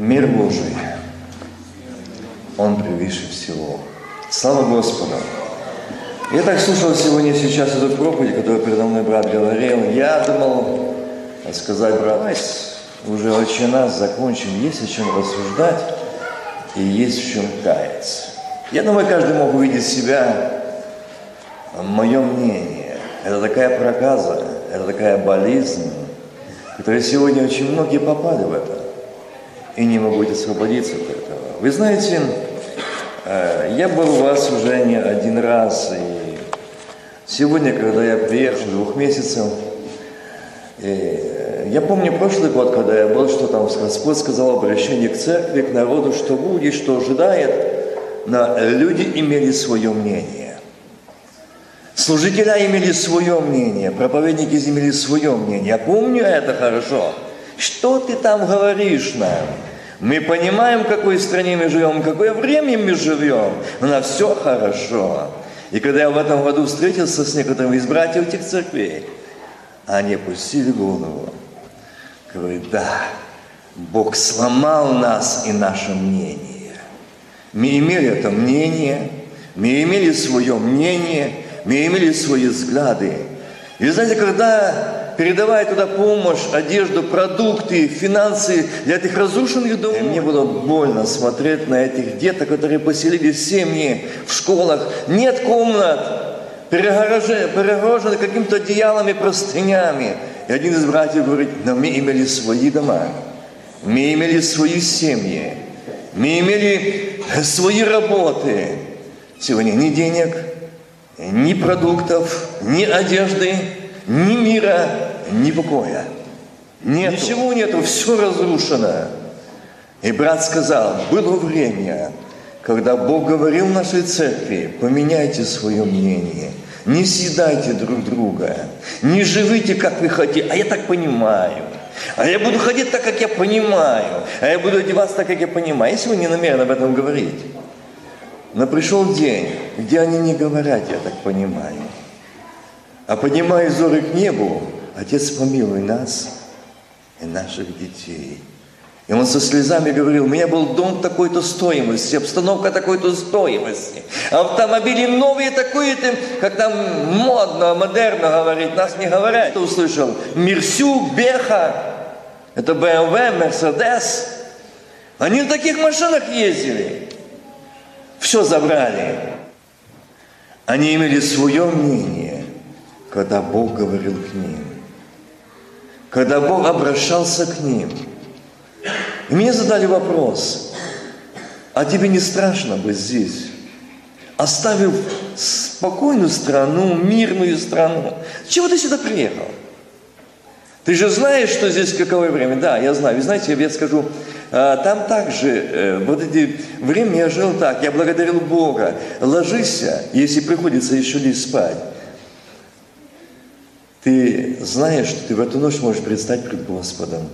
Мир Божий, Он превыше всего. Слава Господу! Я так слушал сегодня сейчас эту проповедь, которую передо мной брат говорил. Я думал сказать, брат, уже очень нас закончим, есть о чем рассуждать и есть в чем каяться. Я думаю, каждый мог увидеть себя, мое мнение. Это такая проказа, это такая болезнь, которая сегодня очень многие попали в это и не могут освободиться от этого. Вы знаете, э, я был у вас уже не один раз, и сегодня, когда я приехал двух месяцев, и я помню прошлый год, когда я был, что там Господь сказал обращение к церкви, к народу, что будет, что ожидает, но люди имели свое мнение. Служителя имели свое мнение, проповедники имели свое мнение. Я помню это хорошо. Что ты там говоришь нам? Мы понимаем, в какой стране мы живем, какое время мы живем. У нас все хорошо. И когда я в этом году встретился с некоторыми из братьев этих церквей, они опустили голову. Говорит, да, Бог сломал нас и наше мнение. Мы имели это мнение, мы имели свое мнение, мы имели свои взгляды. И знаете, когда передавая туда помощь, одежду, продукты, финансы для этих разрушенных домов. И мне было больно смотреть на этих деток, которые поселились в семьи, в школах. Нет комнат, перегорожены, перегорожены какими-то одеялами, простынями. И один из братьев говорит, но мы имели свои дома, мы имели свои семьи, мы имели свои работы. Сегодня ни денег, ни продуктов, ни одежды, ни мира, ни покоя. Нету. Ничего нету, все разрушено. И брат сказал, было время, когда Бог говорил нашей церкви, поменяйте свое мнение, не съедайте друг друга, не живите, как вы хотите, а я так понимаю. А я буду ходить так, как я понимаю. А я буду одеваться так, как я понимаю. Если вы не намерены об этом говорить. Но пришел день, где они не говорят, я так понимаю. А поднимая взоры к небу, Отец, помилуй нас и наших детей. И он со слезами говорил, у меня был дом такой-то стоимости, обстановка такой-то стоимости, автомобили новые такие-то, как там модно, модерно говорить, нас не говорят. Кто услышал? Мерсю, Беха, это BMW, Мерседес. Они в таких машинах ездили. Все забрали. Они имели свое мнение, когда Бог говорил к ним когда Бог обращался к ним. И мне задали вопрос, а тебе не страшно быть здесь? Оставив спокойную страну, мирную страну. Чего ты сюда приехал? Ты же знаешь, что здесь какое время? Да, я знаю. Вы знаете, я скажу, а, там также, э, вот эти время я жил так, я благодарил Бога. Ложись, если приходится еще лишь спать. Ты знаешь, что ты в эту ночь можешь предстать пред Господом.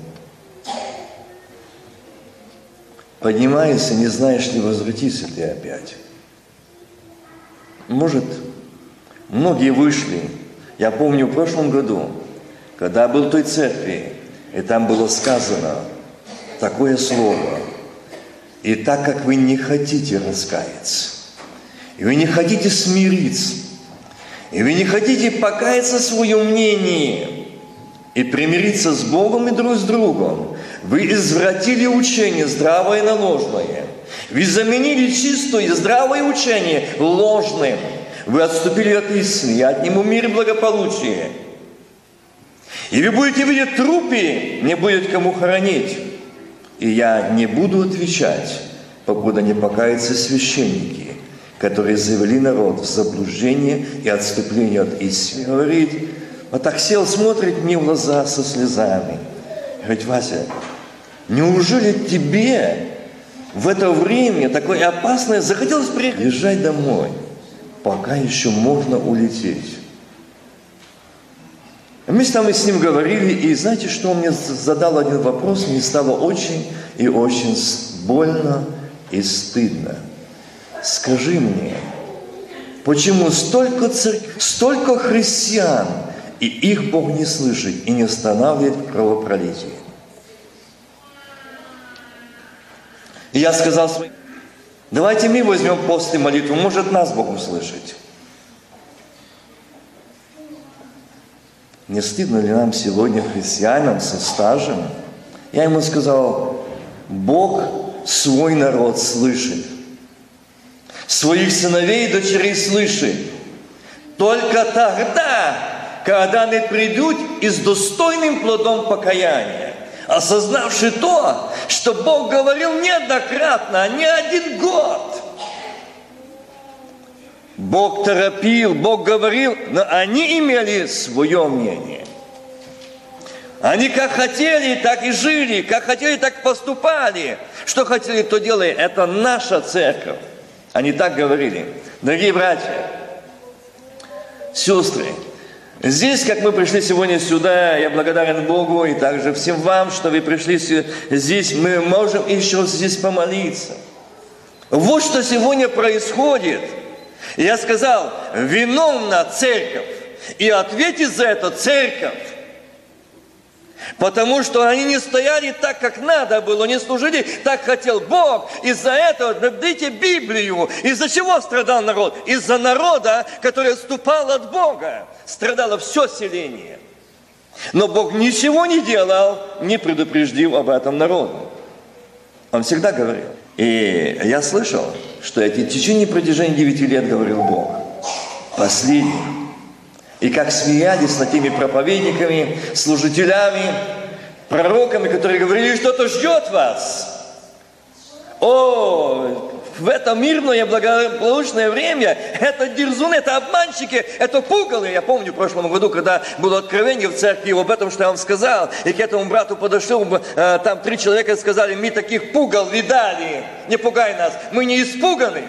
Поднимайся, не знаешь, не возвратишься ты опять. Может, многие вышли. Я помню в прошлом году, когда был в той церкви, и там было сказано такое слово. И так как вы не хотите раскаяться, и вы не хотите смириться, и вы не хотите покаяться в своем мнении и примириться с Богом и друг с другом. Вы извратили учение здравое на ложное. Вы заменили чистое здравое учение ложным. Вы отступили от истины, я отниму мир и благополучие. И вы будете видеть трупы, не будет кому хоронить. И я не буду отвечать, покуда не покаются священники которые завели народ в заблуждение и отступление от истины. Говорит, вот так сел, смотрит мне в глаза со слезами. Говорит, Вася, неужели тебе в это время такое опасное захотелось? Езжай домой, пока еще можно улететь. Мы с мы с ним говорили, и знаете, что он мне задал один вопрос, мне стало очень и очень больно и стыдно. Скажи мне, почему столько церкв, столько христиан, и их Бог не слышит и не останавливает кровопролитие? И я сказал своим, давайте мы возьмем пост и молитву, может нас Бог услышать. Не стыдно ли нам сегодня христианам со стажем? Я ему сказал, Бог свой народ слышит. Своих сыновей и дочерей слышит. Только тогда, когда они придут и с достойным плодом покаяния, осознавши то, что Бог говорил неоднократно, а не один год. Бог торопил, Бог говорил, но они имели свое мнение. Они как хотели, так и жили, как хотели, так поступали. Что хотели, то делали. Это наша церковь. Они так говорили. Дорогие братья, сестры, здесь, как мы пришли сегодня сюда, я благодарен Богу и также всем вам, что вы пришли здесь, мы можем еще здесь помолиться. Вот что сегодня происходит. Я сказал, виновна церковь, и ответить за это церковь. Потому что они не стояли так, как надо было, не служили так хотел Бог. Из-за этого, дайте Библию, из-за чего страдал народ? Из-за народа, который отступал от Бога. Страдало все селение. Но Бог ничего не делал, не предупреждил об этом народу. Он всегда говорил. И я слышал, что эти в течение протяжении девяти лет говорил Бог. Последний и как смеялись над теми проповедниками, служителями, пророками, которые говорили, что-то ждет вас. О, в это мирное благополучное время это дерзуны, это обманщики, это пугалы. Я помню в прошлом году, когда было откровение в церкви об этом, что я вам сказал, и к этому брату подошел, э, там три человека сказали, мы таких пугал видали, не пугай нас, мы не испуганы.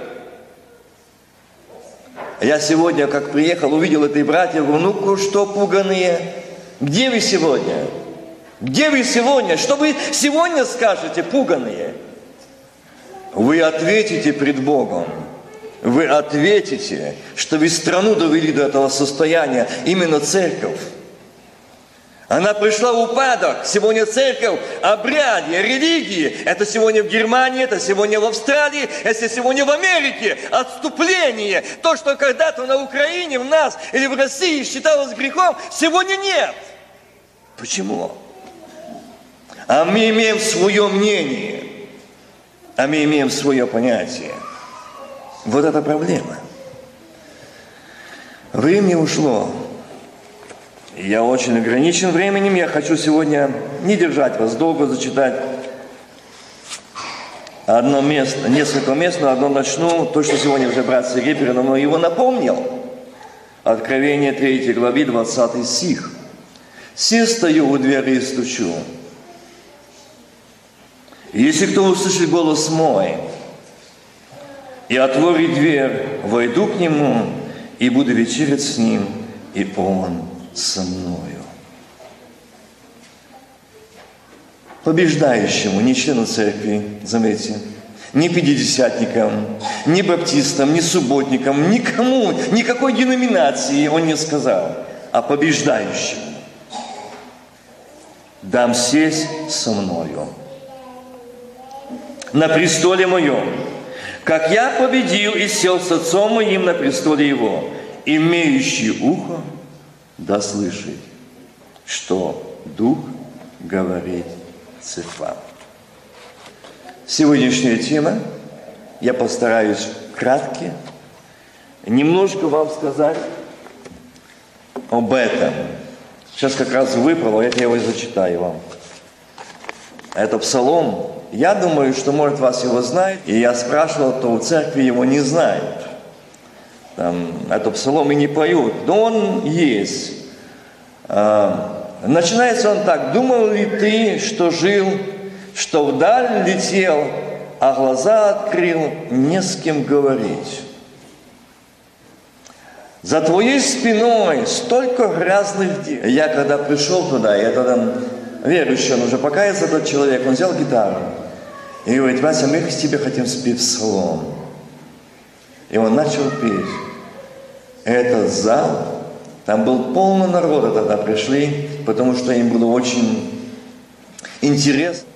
Я сегодня, как приехал, увидел этой братья, говорю, ну что пуганые, где вы сегодня? Где вы сегодня? Что вы сегодня скажете, пуганые? Вы ответите пред Богом. Вы ответите, что вы страну довели до этого состояния, именно церковь. Она пришла в упадок. Сегодня церковь, обряде, религии. Это сегодня в Германии, это сегодня в Австралии, это сегодня в Америке. Отступление. То, что когда-то на Украине, в нас или в России считалось грехом, сегодня нет. Почему? А мы имеем свое мнение. А мы имеем свое понятие. Вот это проблема. Время ушло. Я очень ограничен временем, я хочу сегодня не держать вас долго, зачитать одно место, несколько мест, но одно начну, то, что сегодня уже брат Сергей передо мной его напомнил. Откровение 3 главы, 20 стих. «Се стою у двери и стучу. Если кто услышит голос мой и отворит дверь, войду к нему и буду вечерять с ним, и он со мною. Побеждающему, не члену церкви, заметьте, ни пятидесятникам, ни баптистам, ни субботникам, никому, никакой деноминации он не сказал, а побеждающему. Дам сесть со мною на престоле моем, как я победил и сел с отцом моим на престоле его, имеющий ухо – да слышит, что Дух говорит церквам. Сегодняшняя тема, я постараюсь кратко, немножко вам сказать об этом. Сейчас как раз выпало, я его зачитаю вам. Это псалом. Я думаю, что, может, вас его знает. И я спрашивал, то в церкви его не знают там, эту псалом и не поют, но он есть. А, начинается он так. «Думал ли ты, что жил, что вдаль летел, а глаза открыл, не с кем говорить?» За твоей спиной столько грязных дел. Я когда пришел туда, я тогда верующий, он уже покаялся, этот человек, он взял гитару и говорит, Вася, мы с тебе хотим спеть псалом. И он начал петь этот зал, там был полный народа тогда пришли, потому что им было очень интересно.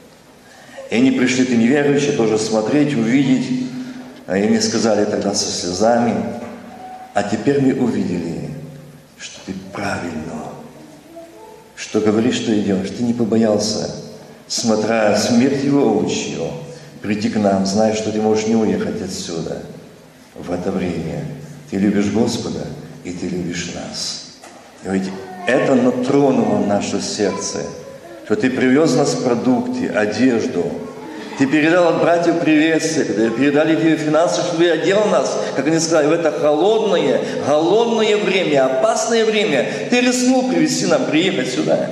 И они пришли, ты неверующие, тоже смотреть, увидеть. А они сказали тогда со слезами, а теперь мы увидели, что ты правильно, что говоришь, что идешь. Ты не побоялся, смотря смерть его учью, прийти к нам, зная, что ты можешь не уехать отсюда в это время. Ты любишь Господа, и ты любишь нас. И ведь это натронуло наше сердце, что ты привез нас продукты, одежду, ты передал от братьев приветствие, когда передали тебе финансы, чтобы я одел нас, как они сказали, в это холодное, голодное время, опасное время. Ты рискнул привести нам, приехать сюда.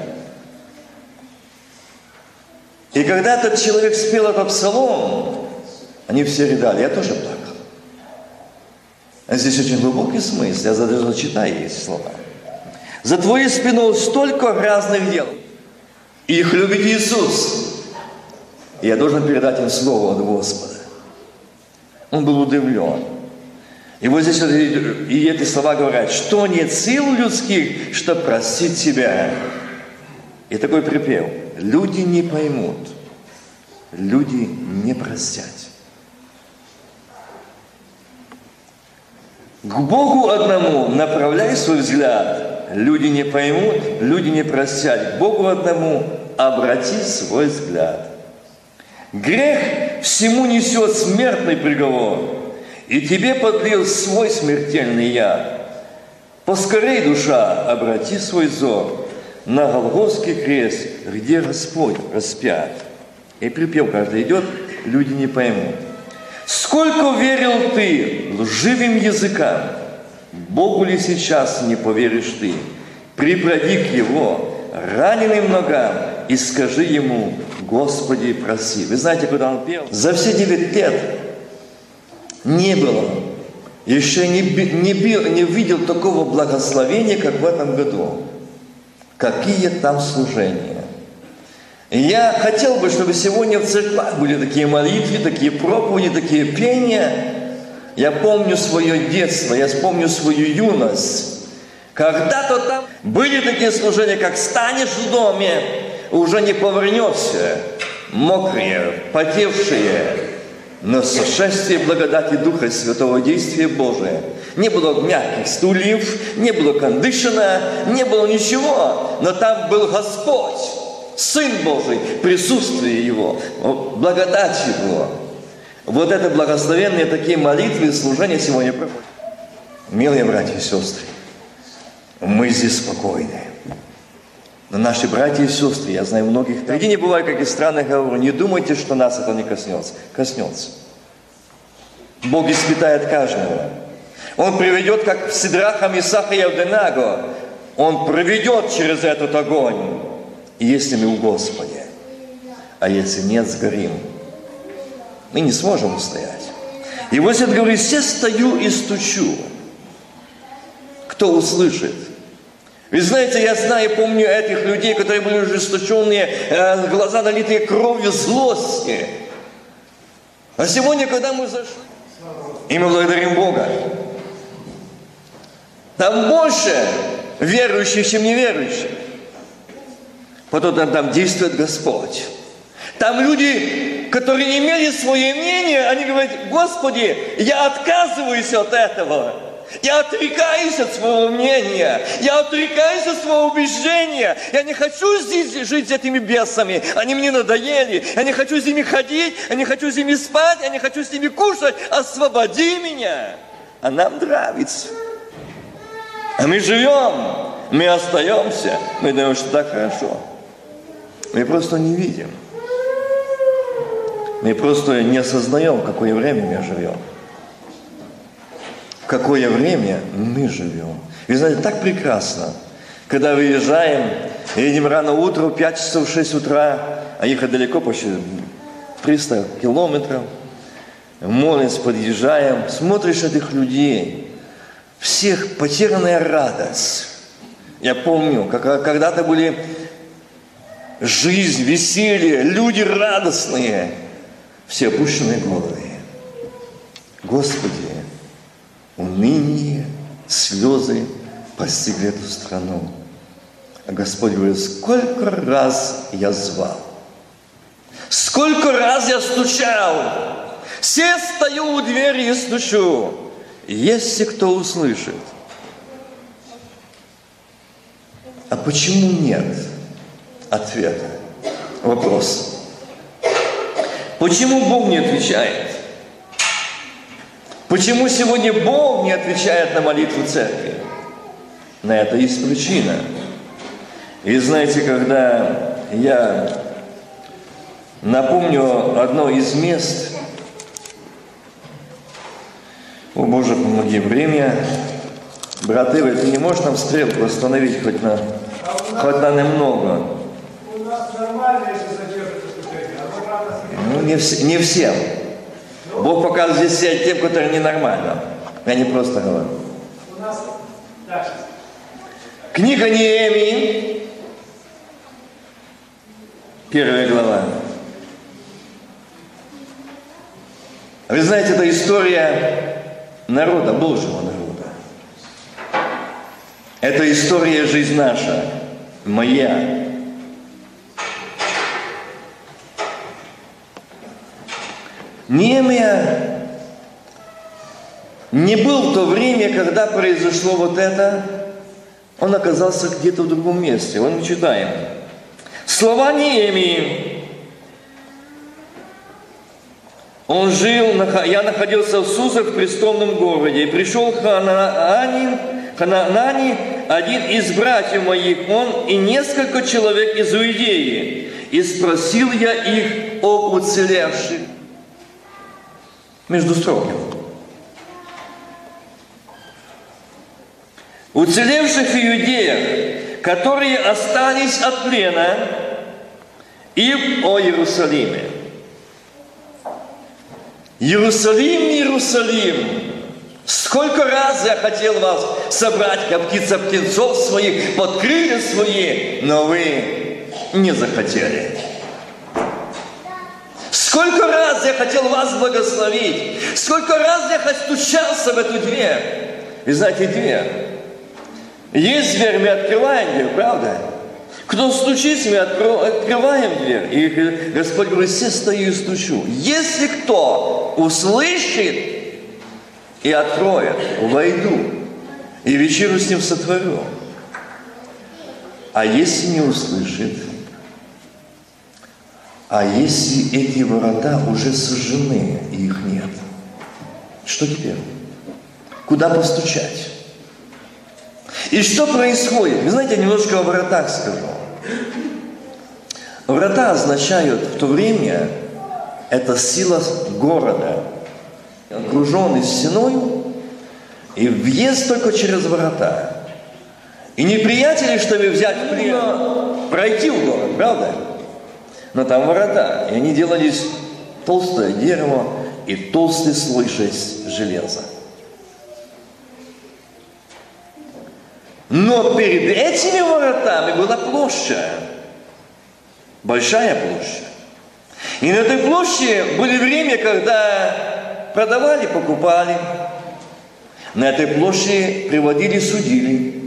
И когда этот человек спел этот псалом, они все рыдали, я тоже плакал. Здесь очень глубокий смысл, я даже читаю эти слова. За твоей спиной столько разных дел. Их любит Иисус. И я должен передать им слово от Господа. Он был удивлен. И вот здесь и эти слова говорят, что нет сил людских, что простить тебя. И такой припев. Люди не поймут, люди не простят. К Богу одному направляй свой взгляд. Люди не поймут, люди не простят. К Богу одному обрати свой взгляд. Грех всему несет смертный приговор, и тебе подлил свой смертельный яд. Поскорей, душа, обрати свой взор на Голгофский крест, где Господь распят. И припев каждый идет, люди не поймут. Сколько верил ты лживым языкам, Богу ли сейчас не поверишь ты? Припради к Его раненым ногам и скажи Ему, Господи, проси. Вы знаете, когда он пел? За все девять лет не было, еще не, не, бил, не видел такого благословения, как в этом году. Какие там служения. И я хотел бы, чтобы сегодня в церквах были такие молитвы, такие проповеди, такие пения. Я помню свое детство, я вспомню свою юность. Когда-то там были такие служения, как станешь в доме, уже не повернешься, мокрые, потевшие, но сошествие благодати Духа Святого действия Божия. Не было мягких стульев, не было кондишена, не было ничего, но там был Господь, Сын Божий, присутствие Его, благодать Его. Вот это благословенные такие молитвы и служения сегодня проходят. Милые братья и сестры, мы здесь спокойны. Но наши братья и сестры, я знаю многих, среди не бывает, как и странно говорю, не думайте, что нас это не коснется. Коснется. Бог испытает каждого. Он приведет, как в Сидраха, Мисаха и Авденаго, Он проведет через этот огонь, если мы у Господа. А если нет, сгорим. Мы не сможем устоять. И это говорит, все стою и стучу. Кто услышит? Вы знаете, я знаю, помню этих людей, которые были ужесточенные, э, глаза налитые кровью злости. А сегодня, когда мы зашли, и мы благодарим Бога, там больше верующих, чем неверующих. Потом там, действует Господь. Там люди, которые не имели свое мнение, они говорят, Господи, я отказываюсь от этого. Я отрекаюсь от своего мнения. Я отрекаюсь от своего убеждения. Я не хочу здесь жить с этими бесами. Они мне надоели. Я не хочу с ними ходить. Я не хочу с ними спать. Я не хочу с ними кушать. Освободи меня. А нам нравится. А мы живем. Мы остаемся. Мы думаем, что так хорошо. Мы просто не видим. Мы просто не осознаем, какое время мы живем какое время мы живем. Вы знаете, так прекрасно, когда выезжаем, едем рано утром, 5 часов 6 утра, а ехать далеко, почти 300 километров, молимся, подъезжаем, смотришь этих людей, всех потерянная радость. Я помню, как когда-то были жизнь, веселье, люди радостные, все опущенные головы. Господи, уныние, слезы постигли эту страну. А Господь говорит, сколько раз я звал, Сколько раз я стучал, все стою у двери и стучу, если кто услышит. А почему нет ответа? Вопрос. Почему Бог не отвечает? Почему сегодня Бог не отвечает на молитву церкви? На это есть причина. И знаете, когда я напомню одно из мест, о Боже, помоги, время, брат Ивы, ты не можешь нам стрелку остановить хоть на, хоть на немного? Нас нормально, если а Ну, не, вс- не всем. Бог показывает здесь себя тем, которые ненормально. Я не просто говорю. У нас так. Книга Неемии, первая глава. Вы знаете, это история народа, Божьего народа. Это история жизнь наша, моя. Неемия не был в то время, когда произошло вот это, он оказался где-то в другом месте. Он читаем. Слова Неемии. Он жил, я находился в Сузах, в престолном городе, и пришел Ханаанин, Хананани, один из братьев моих, он и несколько человек из Иудеи, и спросил я их об уцелевших. Между строками. уцелевших иудеях, которые остались от плена, и о Иерусалиме. Иерусалим, Иерусалим, сколько раз я хотел вас собрать, как птица птенцов своих, под крылья свои, но вы не захотели. Сколько раз я хотел вас благословить, сколько раз я стучался в эту дверь. И знаете, дверь. Есть дверь, мы открываем дверь, правда? Кто стучится, мы открываем дверь. И Господь говорит, все стою и стучу. Если кто услышит и откроет, войду, и вечеру с ним сотворю. А если не услышит, а если эти ворота уже сожжены, и их нет, что теперь? Куда постучать? И что происходит? Вы знаете, я немножко о воротах скажу. Врата означают в то время, это сила города, окруженный стеной, и въезд только через ворота. И неприятели, чтобы взять плен, пройти в город, правда? Но там ворота, и они делались толстое дерево и толстый слой жесть железа. Но перед этими воротами была площадь, большая площадь. И на этой площади были время, когда продавали, покупали. На этой площади приводили, судили.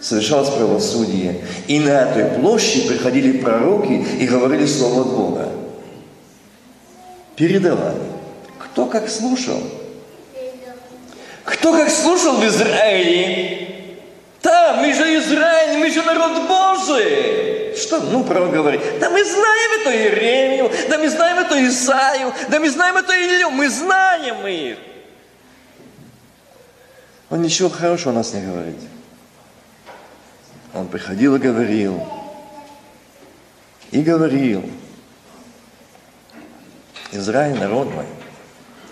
Совершалось правосудие. И на этой площади приходили пророки и говорили Слово Бога. Передавали. Кто как слушал. Кто как слушал в Израиле, да, мы же Израиль, мы же народ Божий. Что, ну, пророк говорит, да мы знаем эту Иеремию, да мы знаем эту Исаию, да мы знаем эту Илью, мы знаем их. Он ничего хорошего о нас не говорит. Он приходил и говорил, и говорил, Израиль, народ мой,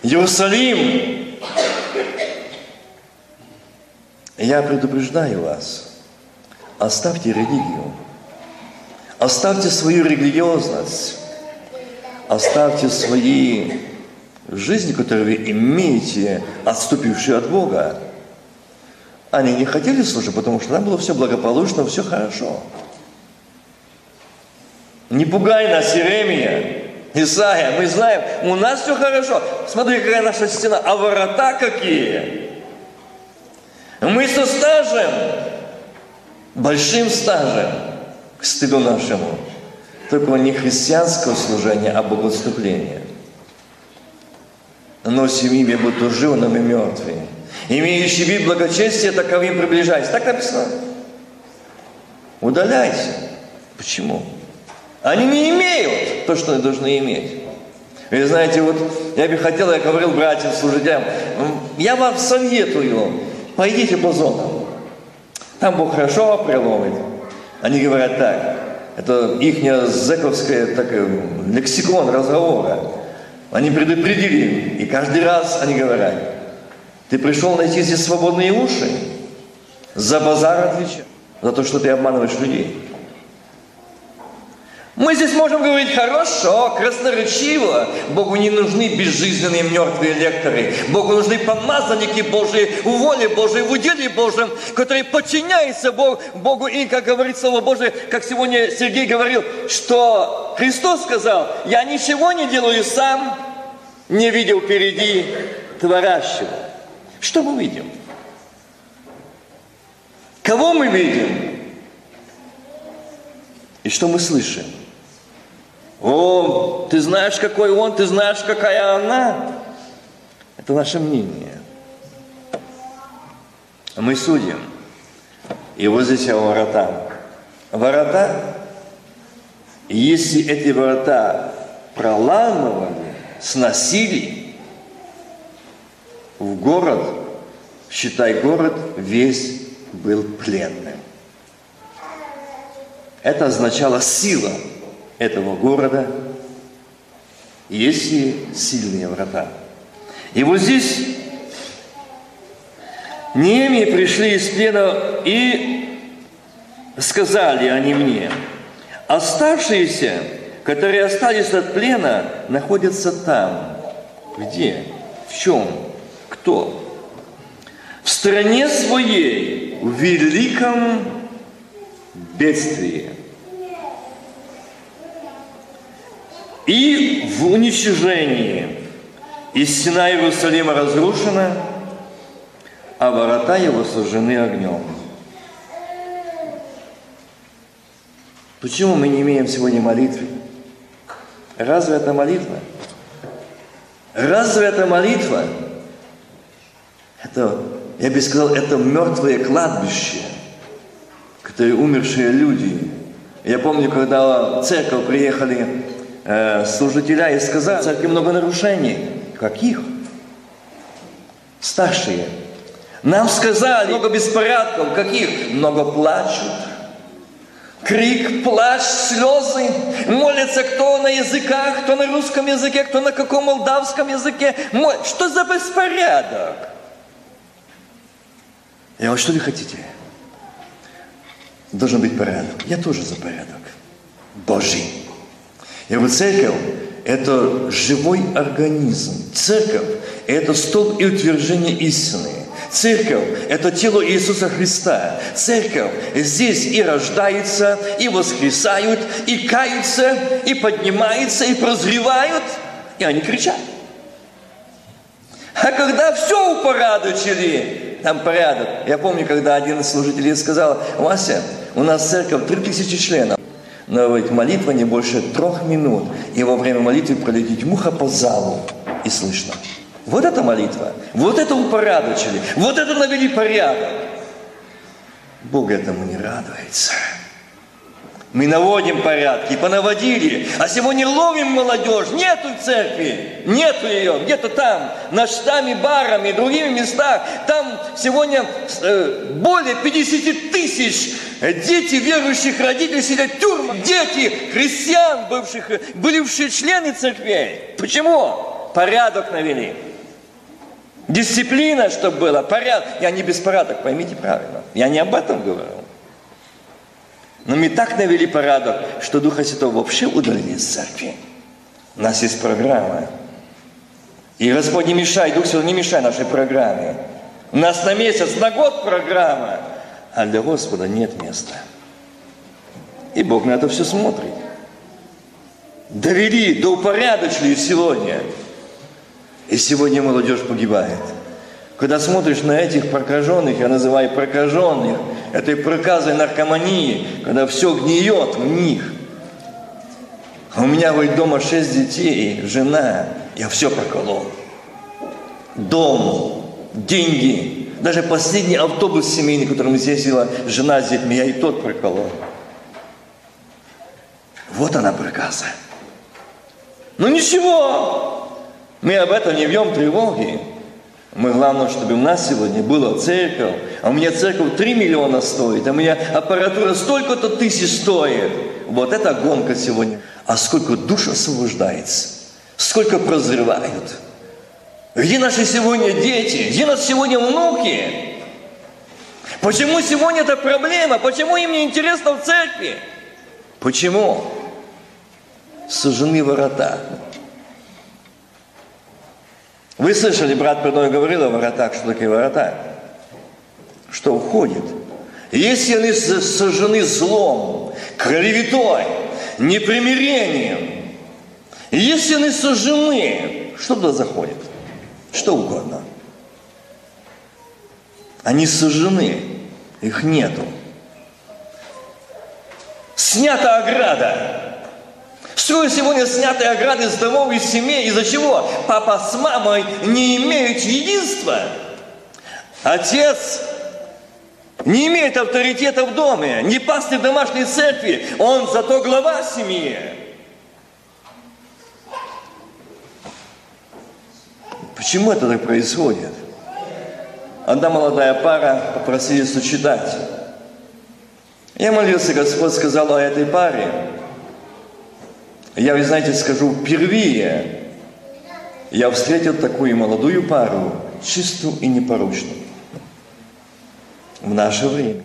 Иерусалим, я предупреждаю вас, оставьте религию, оставьте свою религиозность, оставьте свои жизни, которые вы имеете, отступившие от Бога. Они не хотели служить, потому что там было все благополучно, все хорошо. Не пугай нас, Иеремия, Исаия, мы знаем, у нас все хорошо. Смотри, какая наша стена, а ворота какие. Мы со стажем, большим стажем, к стыду нашему. только не христианского служения, а богослужения. Носим имя, будто живными мертвые. Имеющий вид благочестия, таковым приближайся. Так написано. Удаляйся. Почему? Они не имеют то, что они должны иметь. Вы знаете, вот я бы хотел, я говорил братьям, служителям, я вам советую, пойдите по зонам. Там Бог хорошо преломит. Они говорят так, это их зэковское так, лексикон разговора. Они предупредили, и каждый раз они говорят, ты пришел найти здесь свободные уши, за базар отвечай, за то, что ты обманываешь людей. Мы здесь можем говорить хорошо, красноречиво. Богу не нужны безжизненные мертвые лекторы. Богу нужны помазанники Божии в воле Божией, в уделе Божьем, которые подчиняются Богу. И, как говорит Слово Божие, как сегодня Сергей говорил, что Христос сказал, я ничего не делаю сам, не видел впереди творящего. Что мы видим? Кого мы видим? И что мы слышим? О, ты знаешь, какой он, ты знаешь, какая она. Это наше мнение. Мы судим. И вот здесь ворота. Ворота, если эти ворота проламывали, сносили в город, считай, город весь был пленным. Это означало сила – этого города есть и сильные врата. И вот здесь Неемии пришли из плена и сказали они мне, оставшиеся, которые остались от плена, находятся там. Где? В чем? Кто? В стране своей, в великом бедствии – и в уничижении. И стена Иерусалима разрушена, а ворота его сожжены огнем. Почему мы не имеем сегодня молитвы? Разве это молитва? Разве это молитва? Это, я бы сказал, это мертвое кладбище, которые умершие люди. Я помню, когда в церковь приехали э, служителя и сказал, в церкви много нарушений. Каких? Старшие. Нам сказали, много беспорядков. Каких? Много плачут. Крик, плач, слезы. Молятся кто на языках, кто на русском языке, кто на каком молдавском языке. Что за беспорядок? Я вот что вы хотите? Должен быть порядок. Я тоже за порядок. Божий. И вот церковь – это живой организм. Церковь – это столб и утверждение истины. Церковь – это тело Иисуса Христа. Церковь здесь и рождается, и воскресают, и каются, и поднимаются, и прозревают, и они кричат. А когда все упорядочили, там порядок. Я помню, когда один из служителей сказал, Вася, у нас церковь 3000 членов. Но ведь молитва не больше трех минут, и во время молитвы пролетит муха по залу, и слышно. Вот это молитва, вот это упорядочили, вот это навели порядок. Бог этому не радуется. Мы наводим порядки, понаводили, а сегодня ловим молодежь. Нету церкви, нету ее, где-то там, на штами, барами, другими местах. Там сегодня э, более 50 тысяч дети верующих родителей сидят в тюрьмах. Дети христиан, бывших, бывшие члены церквей. Почему? Порядок навели. Дисциплина, чтобы было, порядок. Я не беспорядок, поймите правильно. Я не об этом говорю. Но мы так навели порядок, что Духа Святого вообще удалили из церкви. У нас есть программа. И Господь не мешай, Дух Святой не мешай нашей программе. У нас на месяц, на год программа. А для Господа нет места. И Бог на это все смотрит. Довели, до упорядочили сегодня. И сегодня молодежь погибает. Когда смотришь на этих прокаженных, я называю прокаженных, этой проказой наркомании, когда все гниет в них. А у меня, говорит, дома шесть детей, жена. Я все проколол. Дом, деньги. Даже последний автобус семейный, которым ездила жена с детьми, я и тот проколол. Вот она проказа. Ну ничего, мы об этом не вьем тревоги. Мы главное, чтобы у нас сегодня была церковь, а у меня церковь 3 миллиона стоит, а у меня аппаратура столько-то тысяч стоит. Вот это гонка сегодня. А сколько душ освобождается, сколько прозревают. Где наши сегодня дети? Где наши сегодня внуки? Почему сегодня это проблема? Почему им не интересно в церкви? Почему? Сожжены ворота. Вы слышали, брат Перной говорил о воротах, что такие ворота? Что уходит. Если они сожжены злом, клеветой, непримирением, если они сожжены, что туда заходит? Что угодно. Они сожжены, их нету. Снята ограда. Строят сегодня снятые ограды с домов и семей. Из-за чего? Папа с мамой не имеют единства. Отец не имеет авторитета в доме, не пастырь домашней церкви, он зато глава семьи. Почему это так происходит? Одна молодая пара попросили сочетать. Я молился, Господь сказал о этой паре. Я, вы знаете, скажу, впервые я встретил такую молодую пару, чистую и непорочную, в наше время.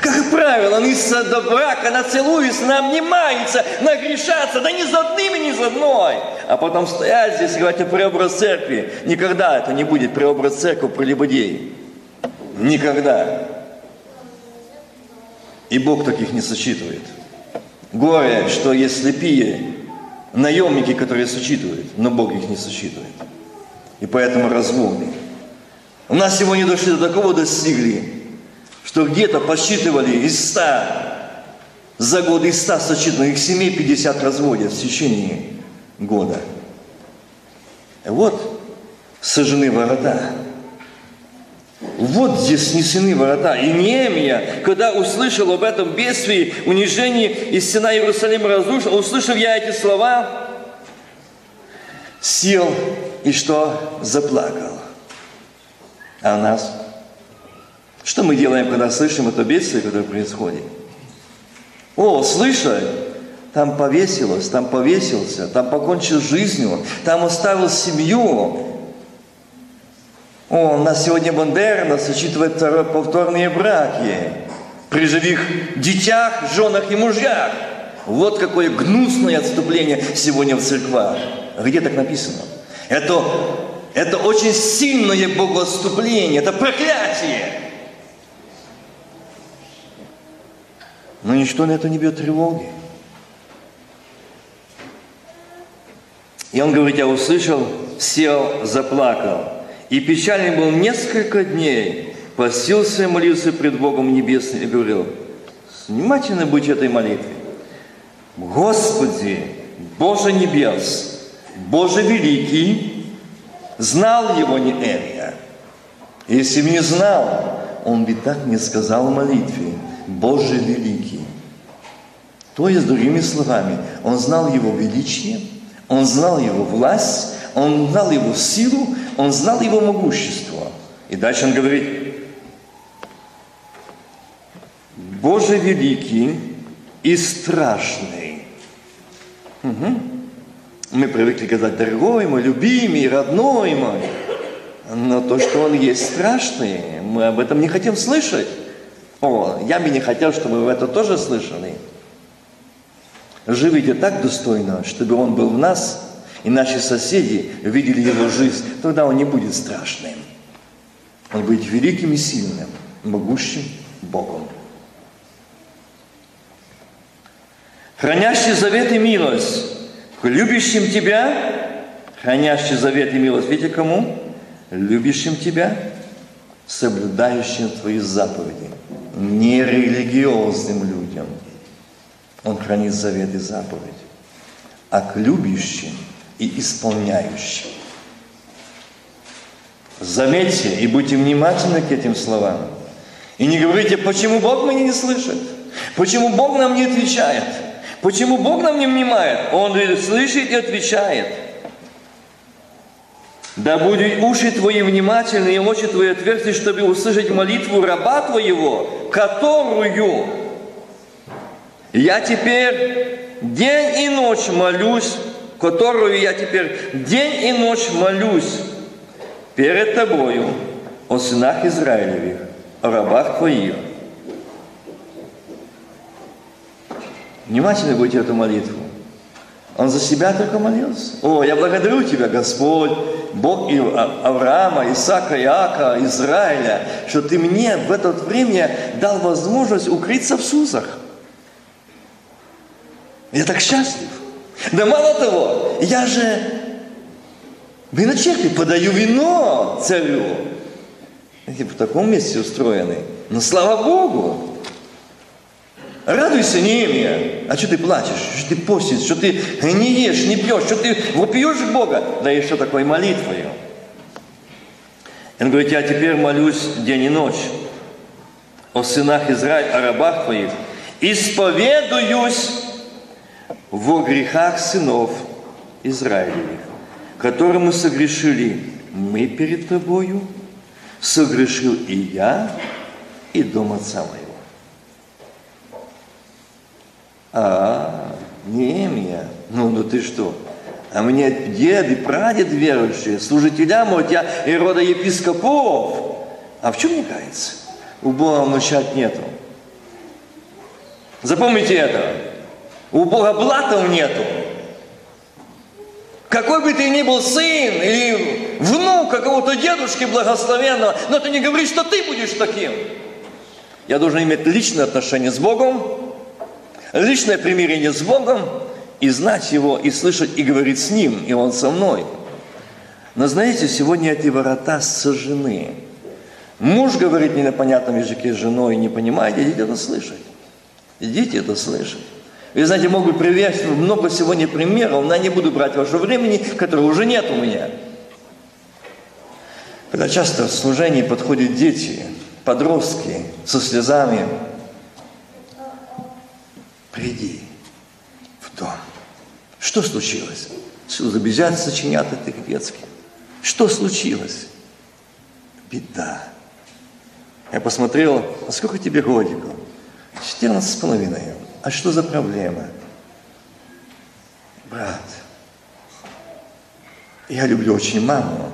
Как правило, они до брака нацелуются, обнимаются, нагрешатся, да ни за одним и ни за одной. А потом стоять здесь и говорить о преобраз церкви. Никогда это не будет преобраз церкви прелюбодей. Никогда. И Бог таких не сочитывает. Горе, что есть слепие, наемники, которые сочитывают, но Бог их не сочитывает. И поэтому разводы. У нас сегодня дошли до такого достигли, что где-то посчитывали из ста за год из ста сочетанных семей 50 разводят в течение года. Вот сожжены ворота. Вот здесь снесены ворота. И Неемия, когда услышал об этом бедствии, унижении, и стена Иерусалима разрушена, услышав я эти слова, сел и что? Заплакал. А нас? Что мы делаем, когда слышим это бедствие, которое происходит? О, слышать, там повесилось, там повесился, там покончил жизнью, там оставил семью, о, у нас сегодня Бандера нас учитывает повторные браки при живых детях, женах и мужьях. Вот какое гнусное отступление сегодня в церквах. Где так написано? Это, это очень сильное богоотступление, это проклятие. Но ничто на это не бьет тревоги. И он говорит, я услышал, сел, заплакал. И печальный был несколько дней, постился и молился пред Богом Небесным и говорил, внимательно быть этой молитве. Господи, Боже небес, Боже великий, знал его не Элия. Если бы не знал, он бы так не сказал в молитве, Боже великий. То есть, другими словами, он знал его величие, он знал его власть, он знал его силу, он знал его могущество. И дальше он говорит, Боже великий и страшный. Угу. Мы привыкли сказать, дорогой мой, любимый, родной мой. Но то, что он есть страшный, мы об этом не хотим слышать. О, я бы не хотел, чтобы вы это тоже слышали. Живите так достойно, чтобы он был в нас, и наши соседи видели его жизнь, тогда он не будет страшным. Он будет великим и сильным, могущим Богом. Хранящий завет и милость любящим Тебя, хранящий завет и милость, видите кому? Любящим Тебя, соблюдающим Твои заповеди, нерелигиозным людям. Он хранит завет и заповедь. а к любящим и исполняющим. Заметьте и будьте внимательны к этим словам. И не говорите, почему Бог меня не слышит, почему Бог нам не отвечает, почему Бог нам не внимает. Он слышит и отвечает. Да будут уши твои внимательны и очи твои отверстия, чтобы услышать молитву раба твоего, которую я теперь день и ночь молюсь, которую я теперь день и ночь молюсь перед тобою о сынах Израилевых, о рабах твоих. Внимательно будете эту молитву. Он за себя только молился. О, я благодарю Тебя, Господь, Бог а, Авраама, Исаака, Иака, Израиля, что Ты мне в это время дал возможность укрыться в Сузах. Я так счастлив. Да мало того, я же в виночерпе подаю вино царю. Они в таком месте устроены. Но слава Богу, Радуйся, Неемия. А что ты плачешь? Что ты постишь? Что ты не ешь, не пьешь? Что ты вопьешь к Бога? Да и что такое молитвою? Он говорит, я теперь молюсь день и ночь о сынах Израиля, о рабах твоих. Исповедуюсь во грехах сынов Израилевых, которые мы согрешили мы перед тобою, согрешил и я, и дом отца моего. А, Неемия, ну, ну ты что? А мне дед и прадед верующие, служителя, может, я и рода епископов. А в чем не кается? У Бога молчать нету. Запомните это. У Бога блатов нету. Какой бы ты ни был сын или внук какого-то дедушки благословенного, но ты не говоришь, что ты будешь таким. Я должен иметь личное отношение с Богом, личное примирение с Богом и знать Его, и слышать, и говорить с Ним, и Он со мной. Но знаете, сегодня эти ворота сожжены. Муж говорит не на понятном языке с женой, не понимает, идите это слышать. Идите это слышать. Вы знаете, могу привести много сегодня примеров, но я не буду брать ваше времени, которого уже нет у меня. Когда часто в служении подходят дети, подростки со слезами, приди в дом. Что случилось? Забежать сочинят этих детских. Что случилось? Беда. Я посмотрел, а сколько тебе годиков? 14 с половиной. А что за проблема? Брат, я люблю очень маму,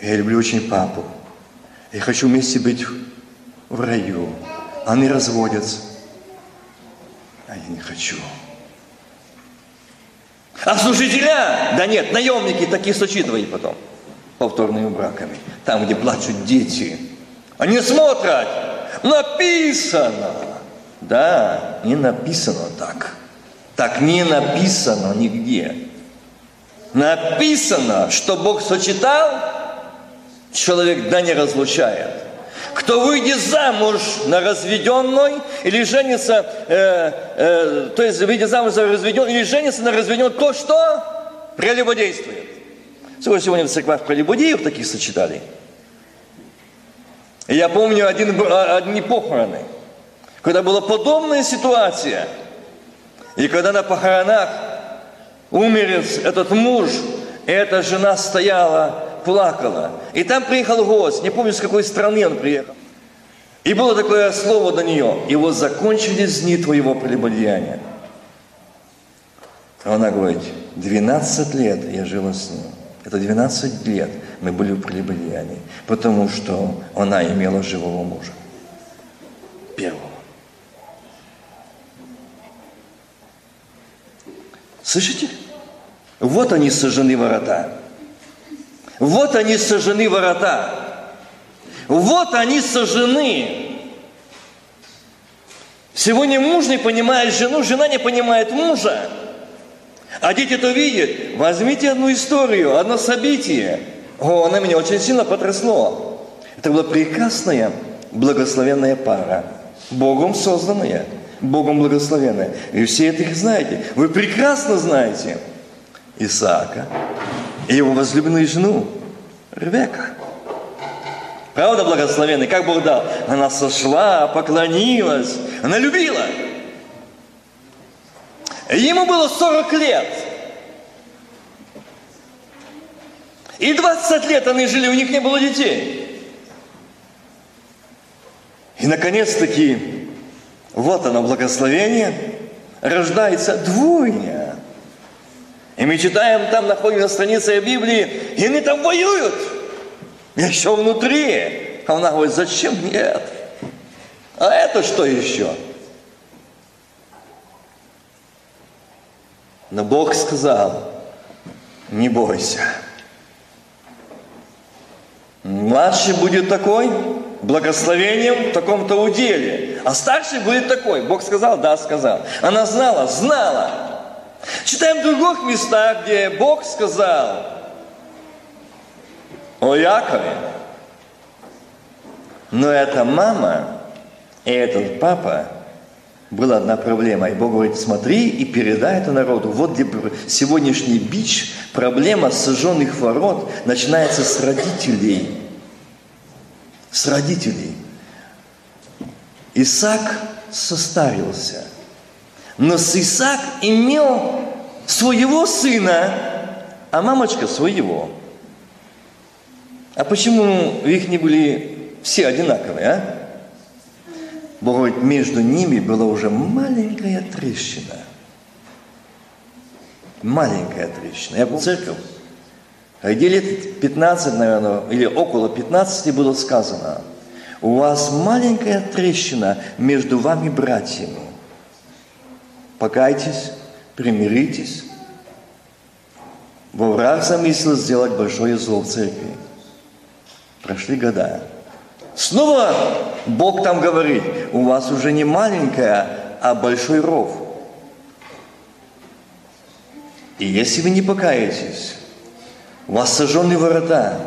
я люблю очень папу. Я хочу вместе быть в раю. Они разводятся. А я не хочу. А служителя? Да нет, наемники такие сочитывай потом. Повторными браками. Там, где плачут дети. Они смотрят. Написано. Да, не написано так. Так не написано нигде. Написано, что Бог сочетал, человек да не разлучает. Кто выйдет замуж на разведенной или женится, э, э, то есть выйдет замуж за разведенной или женится на разведенной, то что? Прелюбодействует. Сегодня, сегодня в церквах прелюбодеев таких сочетали. я помню один, а, одни похороны, когда была подобная ситуация. И когда на похоронах умер этот муж, эта жена стояла плакала. И там приехал гость, не помню, с какой страны он приехал. И было такое слово до нее. И вот закончились дни твоего прелюбодеяния. А она говорит, 12 лет я жила с ним. Это 12 лет мы были в прелюбодеянии, потому что она имела живого мужа. Первого. Слышите? Вот они сожжены ворота. Вот они сожжены ворота. Вот они сожжены. Сегодня муж не понимает жену, жена не понимает мужа. А дети то видят. Возьмите одну историю, одно событие. О, она меня очень сильно потрясло. Это была прекрасная, благословенная пара, Богом созданная. Богом благословенные. И все это их знаете. Вы прекрасно знаете Исаака и его возлюбленную жену Ревека. Правда, благословенный? Как Бог дал? Она сошла, поклонилась, она любила. Ему было 40 лет. И 20 лет они жили, у них не было детей. И, наконец-таки, вот оно, благословение, рождается двойня. И мы читаем, там находим на странице Библии, и они там воюют. Еще внутри. А она говорит, зачем нет? А это что еще? Но Бог сказал, не бойся. Младший будет такой, благословением в таком-то уделе. А старший будет такой. Бог сказал, да, сказал. Она знала, знала. Читаем в других местах, где Бог сказал о Якове. Но эта мама и этот папа была одна проблема. И Бог говорит, смотри и передай это народу. Вот где сегодняшний бич, проблема сожженных ворот начинается с родителей. С родителей. Исаак состарился. Но Исаак имел своего сына, а мамочка своего. А почему их не были все одинаковые, а? Бог говорит, между ними была уже маленькая трещина. Маленькая трещина. Я был церковь, где лет 15, наверное, или около 15 было сказано, у вас маленькая трещина между вами братьями. Покайтесь, примиритесь. Во враг замыслил сделать большое зло в церкви. Прошли года. Снова Бог там говорит, у вас уже не маленькая, а большой ров. И если вы не покаетесь, у вас сожженные ворота,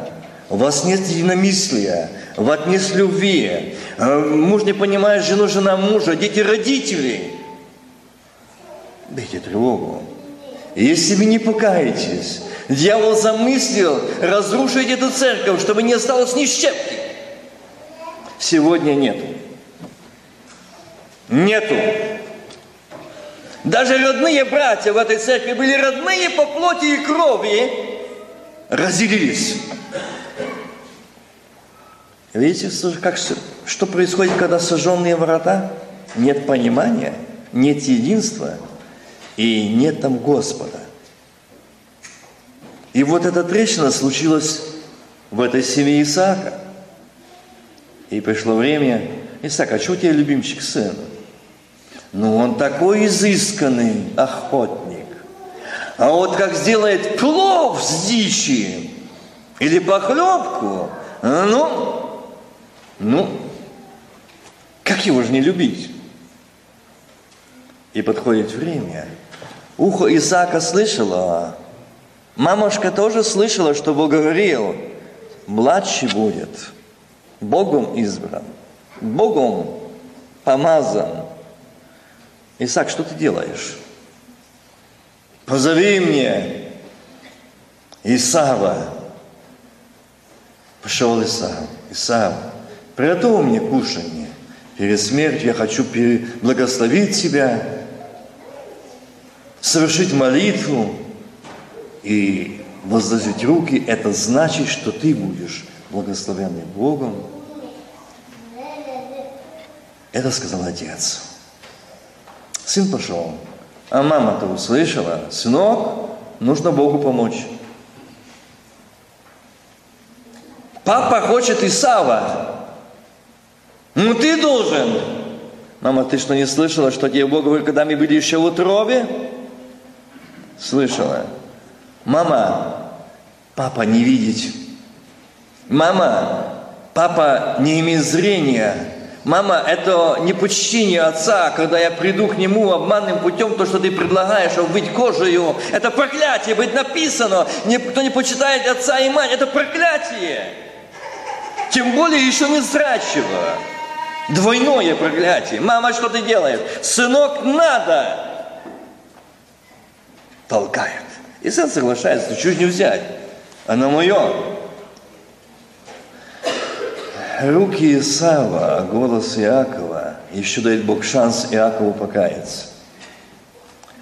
у вас нет единомыслия, у вас нет любви, э, муж не понимает жену, жена мужа, дети родителей. Бейте тревогу. Если вы не покаетесь, дьявол замыслил разрушить эту церковь, чтобы не осталось ни щепки сегодня нету. Нету. Даже родные братья в этой церкви были родные по плоти и крови, разделились. Видите, как, что происходит, когда сожженные врата? Нет понимания, нет единства и нет там Господа. И вот эта трещина случилась в этой семье Исаака. И пришло время, Исаак, а что у тебя любимчик сын? Ну, он такой изысканный охотник. А вот как сделает плов с дичи или похлебку, ну, ну, как его же не любить? И подходит время. Ухо Исаака слышало, мамушка тоже слышала, что Бог говорил, младший будет – Богом избран, Богом помазан. Исаак, что ты делаешь? Позови мне Исава. Пошел Исав. Исав, приготовь мне кушание. Перед смертью я хочу благословить тебя, совершить молитву и возложить руки. Это значит, что ты будешь благословенный Богом. Это сказал отец. Сын пошел, а мама-то услышала, сынок, нужно Богу помочь. Папа хочет Исава. Ну ты должен. Мама, ты что не слышала, что тебе Бог говорит, когда мы были еще в утробе? Слышала. Мама, папа не видеть. Мама, папа не имеет зрения. Мама, это не почтение отца, когда я приду к нему обманным путем, то, что ты предлагаешь, быть кожею. Это проклятие, быть написано. Никто не почитает отца и мать, это проклятие. Тем более еще не зрачего. Двойное проклятие. Мама, что ты делаешь? Сынок, надо! Толкает. И сын соглашается, чуть не взять. Оно мое. Руки Исава, а голос Иакова еще дает Бог шанс Иакову покаяться.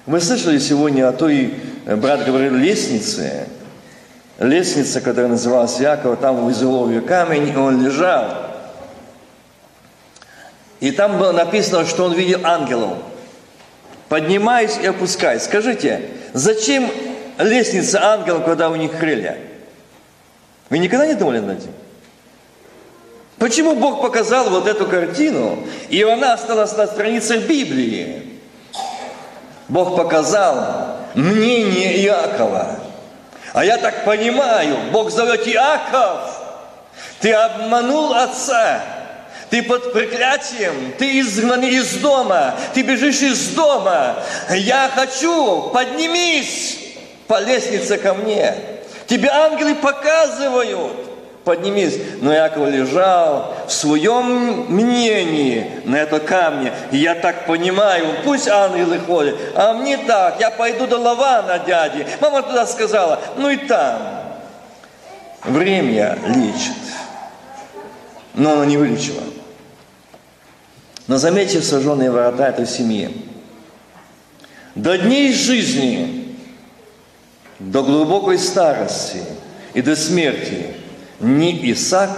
Вы слышали сегодня о той, э, брат говорил, лестнице, лестница, которая называлась Иакова, там в изоловье камень, и он лежал. И там было написано, что он видел ангелов. Поднимаясь и опускаясь. Скажите, зачем лестница ангелов, когда у них крылья? Вы никогда не думали над этим? Почему Бог показал вот эту картину, и она осталась на страницах Библии? Бог показал мнение Иакова. А я так понимаю, Бог зовет Иаков, ты обманул отца, ты под проклятием, ты изгнан из дома, ты бежишь из дома. Я хочу, поднимись по лестнице ко мне. Тебе ангелы показывают поднимись. Но Яков лежал в своем мнении на это камне. И я так понимаю, пусть ангелы ходят, а мне так, я пойду до Лавана, дяди. Мама туда сказала, ну и там. Время лечит. Но оно не вылечило. Но заметьте сожженные ворота этой семьи. До дней жизни, до глубокой старости и до смерти ни Исаак,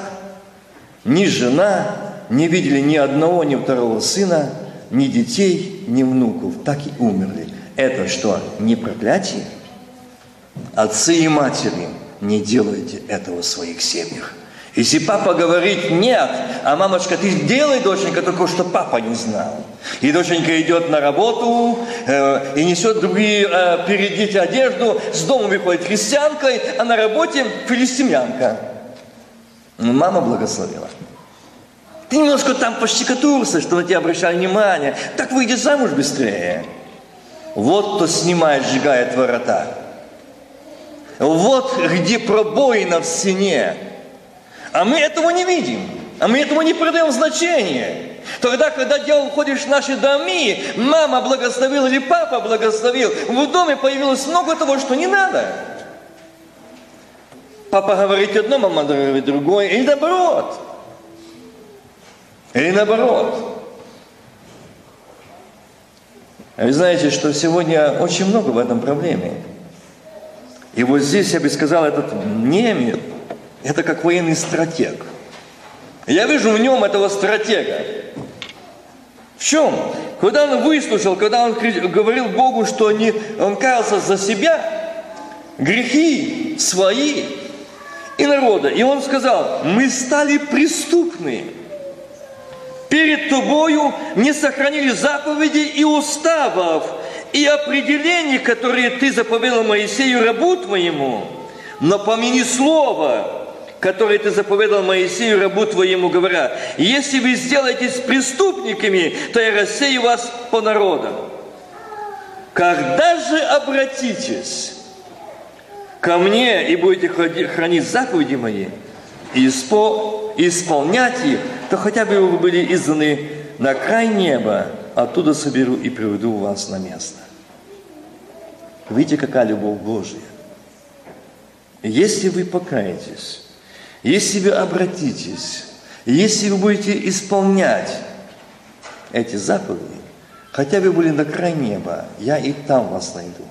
ни жена не видели ни одного, ни второго сына, ни детей, ни внуков. Так и умерли. Это что, не проклятие? Отцы и матери, не делайте этого в своих семьях. Если папа говорит нет, а мамочка, ты делай, доченька, только что папа не знал. И доченька идет на работу э, и несет другие э, перед одежду, с дома выходит христианкой, а на работе филистимянка. Но ну, мама благословила. Ты немножко там пощекотурся, что на тебя обращали внимание. Так выйдешь замуж быстрее. Вот кто снимает, сжигает ворота. Вот где пробоина в стене. А мы этого не видим. А мы этому не придаем значения. Тогда, когда дело уходишь в наши дома, мама благословила или папа благословил, в доме появилось много того, что не надо. Папа говорит одно, мама говорит другое, или наоборот. Или наоборот. А вы знаете, что сегодня очень много в этом проблеме. И вот здесь я бы сказал, этот Немир, это как военный стратег. Я вижу в нем этого стратега. В чем? Когда он выслушал, когда он говорил Богу, что не, он каялся за себя, грехи свои, и народа. И он сказал, мы стали преступны. Перед тобою не сохранили заповедей и уставов, и определений, которые ты заповедал Моисею, рабу твоему. Но помяни слово, которое ты заповедал Моисею, рабу твоему, говоря, если вы сделаетесь преступниками, то я рассею вас по народам. Когда же обратитесь ко мне и будете хранить заповеди мои и исполнять их, то хотя бы вы были изданы на край неба, оттуда соберу и приведу вас на место. Видите, какая любовь Божья. Если вы покаетесь, если вы обратитесь, если вы будете исполнять эти заповеди, хотя бы были на край неба, я и там вас найду.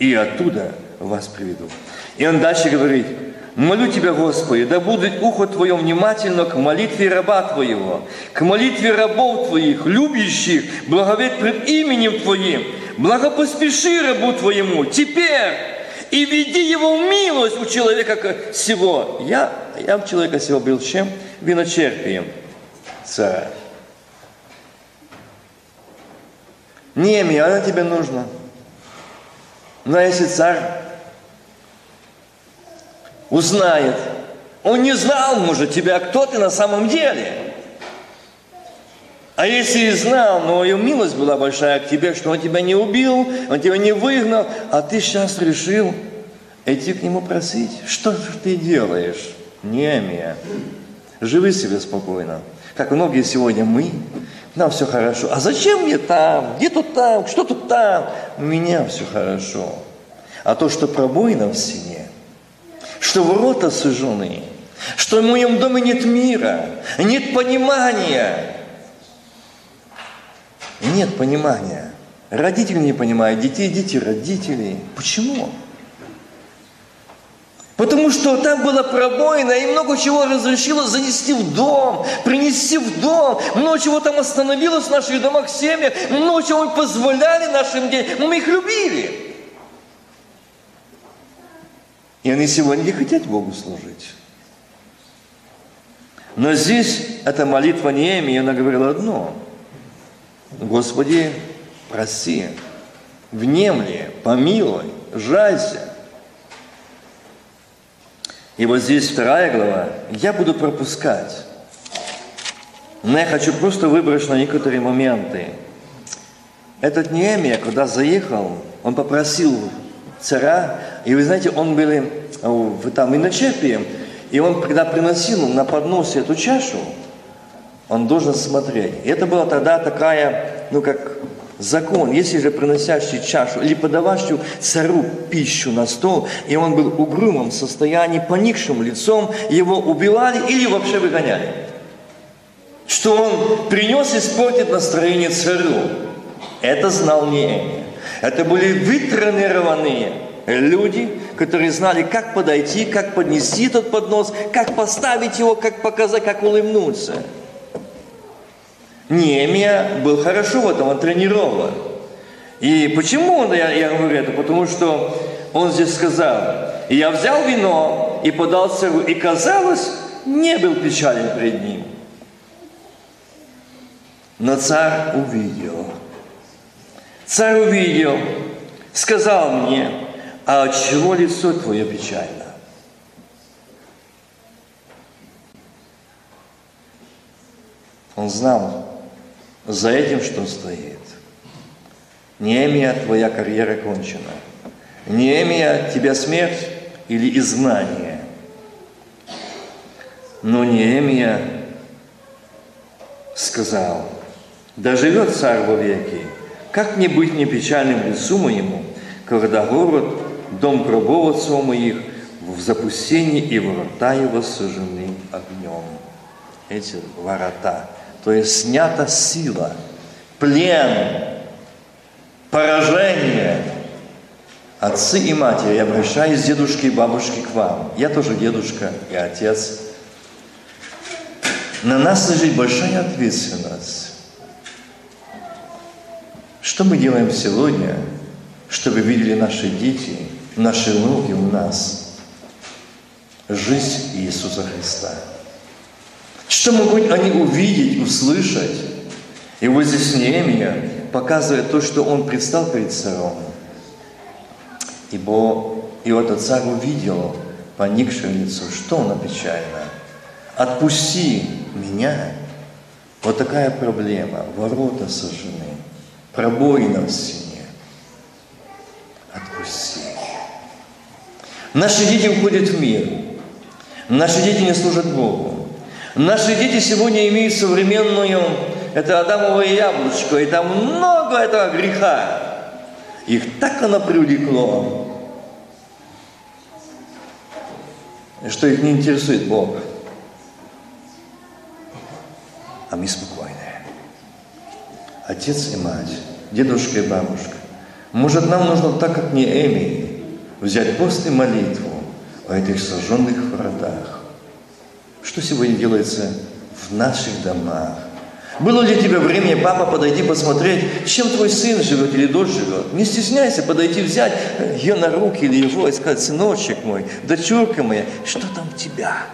И оттуда вас приведу. И он дальше говорит, молю Тебя, Господи, да будет ухо Твое внимательно к молитве раба Твоего, к молитве рабов Твоих, любящих, благовет пред именем Твоим, благопоспеши рабу Твоему, теперь, и веди его в милость у человека всего. Я, я у человека всего был чем? Виночерпием царя. Неми, она тебе нужна. Но если царь узнает. Он не знал, может, тебя, кто ты на самом деле. А если и знал, но его милость была большая к тебе, что он тебя не убил, он тебя не выгнал, а ты сейчас решил идти к нему просить. Что же ты делаешь, Неемия? Живи себе спокойно. Как многие сегодня мы, нам все хорошо. А зачем мне там? Где тут там? Что тут там? У меня все хорошо. А то, что пробоина в стене, что ворота сужены, что в моем доме нет мира, нет понимания. Нет понимания. Родители не понимают, детей, дети, родителей. Почему? Потому что там была пробоина, и много чего разрешило занести в дом, принести в дом. Много чего там остановилось в наших домах, семьях. Много чего мы позволяли нашим детям. Мы их любили. И они сегодня не хотят Богу служить. Но здесь эта молитва Неемии, она говорила одно. Господи, проси, внемли, помилуй, жалься. И вот здесь вторая глава. Я буду пропускать. Но я хочу просто выбрать на некоторые моменты. Этот Неемия, когда заехал, он попросил царя, и вы знаете, он был в, там и на Чепе, и он, когда приносил на подносе эту чашу, он должен смотреть. И это была тогда такая, ну как закон, если же приносящий чашу или подавающий цару пищу на стол, и он был угрюмом состоянии, поникшим лицом, его убивали или вообще выгоняли. Что он принес испортит настроение царю. Это знал не Это были вытренированные люди, которые знали, как подойти, как поднести этот поднос, как поставить его, как показать, как улыбнуться. Немия был хорошо в этом, он тренирован. И почему он, я, я говорю это? Потому что он здесь сказал, я взял вино и подал царю, и казалось, не был печален пред ним. Но царь увидел. Царь увидел, сказал мне, а от чего лицо твое печально? Он знал, за этим что стоит. Неемия, твоя карьера кончена. Неемия, тебя смерть или изгнание. Но Неемия сказал, да живет царь во веки, как не быть не печальным лицу моему, когда город, дом гробов отцов моих, в запустении и ворота его сожжены огнем. Эти ворота – то есть снята сила, плен, поражение. Отцы и матери, я обращаюсь дедушки и бабушки к вам. Я тоже дедушка и отец. На нас лежит большая ответственность. Что мы делаем сегодня, чтобы видели наши дети, наши внуки у нас? Жизнь Иисуса Христа – что могут они увидеть, услышать? И вот здесь Неемия показывает то, что он предстал перед царем. Ибо и вот царь увидел поникшее лицо, что он печально. Отпусти меня. Вот такая проблема. Ворота сожжены. Пробоина в стене. Отпусти. Наши дети уходят в мир. Наши дети не служат Богу. Наши дети сегодня имеют современную, это Адамовое яблочко, и там много этого греха. Их так оно привлекло, что их не интересует Бог. А мы спокойные. Отец и мать, дедушка и бабушка. Может, нам нужно так, как не Эми, взять пост и молитву о этих сожженных воротах что сегодня делается в наших домах? Было ли у тебя время, папа, подойти посмотреть, чем твой сын живет или дочь живет? Не стесняйся подойти, взять ее на руки или его и сказать, сыночек мой, дочурка моя, что там у тебя?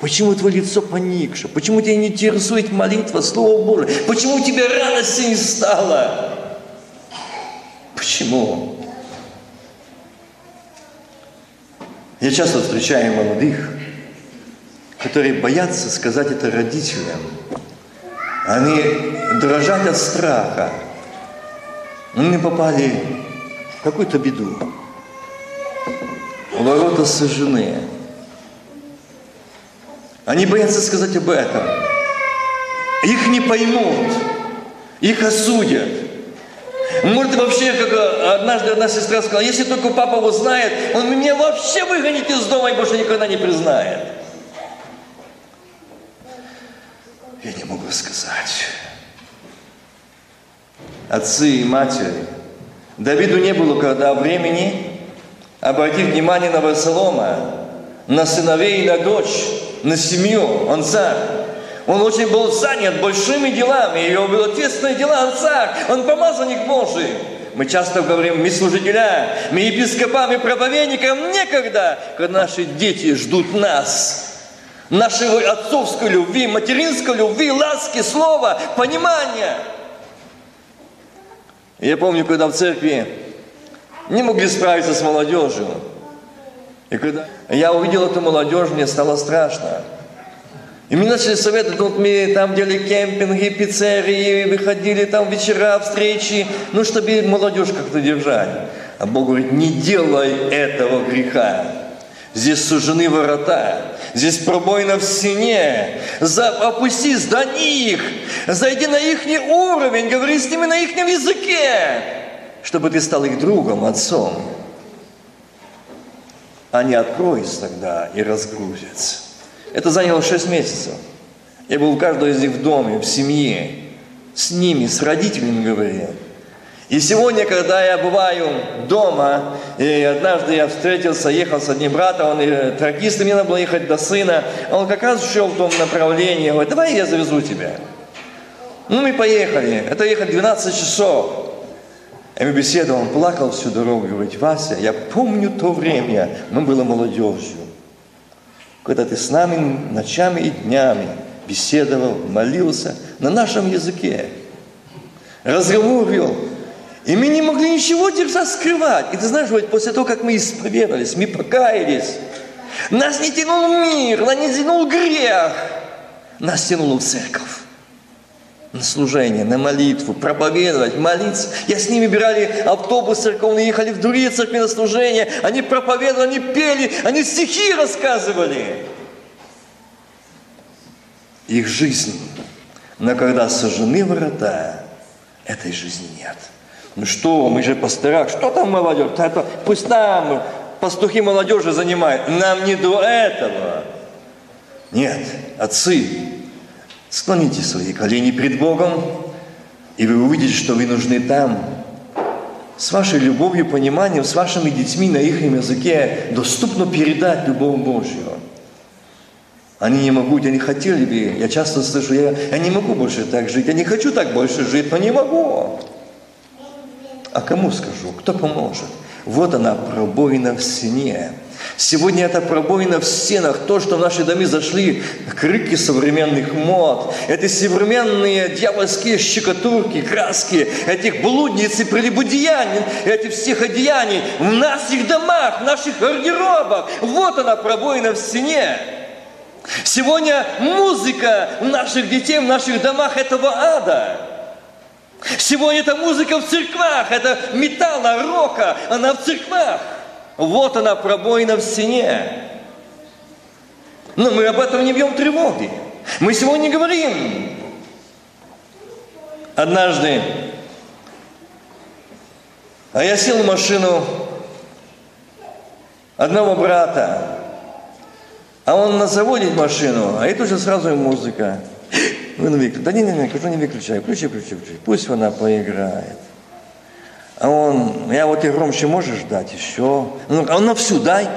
Почему твое лицо поникше? Почему тебя не интересует молитва, Слово Божие? Почему у тебя радости не стало? Почему? Я часто встречаю молодых, которые боятся сказать это родителям. Они дрожат от страха. Они попали в какую-то беду. Ворота сожжены. Они боятся сказать об этом. Их не поймут, их осудят. Может, вообще, как однажды одна сестра сказала, если только папа узнает, он меня вообще выгонит из дома и больше никогда не признает. Я не могу сказать. Отцы и матери, Давиду не было когда времени обратить внимание на Варсолома, на сыновей и на дочь, на семью, он царь. Он очень был занят большими делами, и его были ответственные дела, он царь, он помазанник Божий. Мы часто говорим, мы служителя, мы епископам и проповедникам некогда, когда наши дети ждут нас. Нашей отцовской любви, материнской любви, ласки, слова, понимания. Я помню, когда в церкви не могли справиться с молодежью. И когда я увидел эту молодежь, мне стало страшно. И мне начали советовать, вот мы там делали кемпинги, пиццерии, выходили там вечера, встречи, ну, чтобы молодежь как-то держать. А Бог говорит, не делай этого греха. Здесь сужены ворота, здесь пробоина в стене. За, опустись до них, зайди на их уровень, говори с ними на их языке, чтобы ты стал их другом, отцом. Они откроются тогда и разгрузятся. Это заняло 6 месяцев. Я был у каждого из них в доме, в семье, с ними, с родителями говорил. И сегодня, когда я бываю дома, и однажды я встретился, ехал с одним братом, он и тракист, и мне надо было ехать до сына, он как раз шел в том направлении, говорит, давай я завезу тебя. Ну, мы поехали, это ехать 12 часов. Мы беседовали, он плакал всю дорогу, говорит, Вася, я помню то время, мы были молодежью когда ты с нами ночами и днями беседовал, молился на нашем языке, разговор вел. И мы не могли ничего держать, скрывать. И ты знаешь, вот после того, как мы исповедовались, мы покаялись, нас не тянул мир, нас не тянул грех, нас тянуло в церковь на служение, на молитву, проповедовать, молиться. Я с ними брали автобус церковный, ехали в другие церкви на служение. Они проповедовали, они пели, они стихи рассказывали. Их жизнь. Но когда сожжены врата, этой жизни нет. Ну что, мы же пастырах, что там молодежь? Это, пусть там пастухи молодежи занимают. Нам не до этого. Нет, отцы, Склоните свои колени перед Богом, и вы увидите, что вы нужны там. С вашей любовью, пониманием, с вашими детьми на их языке доступно передать любовь Божью. Они не могут, не хотели бы, я часто слышу, я, я не могу больше так жить, я не хочу так больше жить, но не могу. А кому скажу? Кто поможет? Вот она, пробоина в стене. Сегодня это пробоина в стенах, то, что в наши дома зашли крики современных мод, эти современные дьявольские щекотурки, краски, этих блудниц и прелюбодеяний, этих всех одеяний в наших домах, в наших гардеробах. Вот она, пробоина в стене. Сегодня музыка наших детей в наших домах этого ада. Сегодня это музыка в церквах, это металла, рока, она в церквах. Вот она, пробоина в стене. Но мы об этом не бьем тревоги. Мы сегодня говорим. Однажды а я сел в машину одного брата, а он на заводе машину, а это уже сразу музыка. Ну, Виктор, да не, не, не, не выключай, включи, включи, включи, пусть она поиграет. А он, я вот и громче можешь дать еще? Ну, а он на всю дай,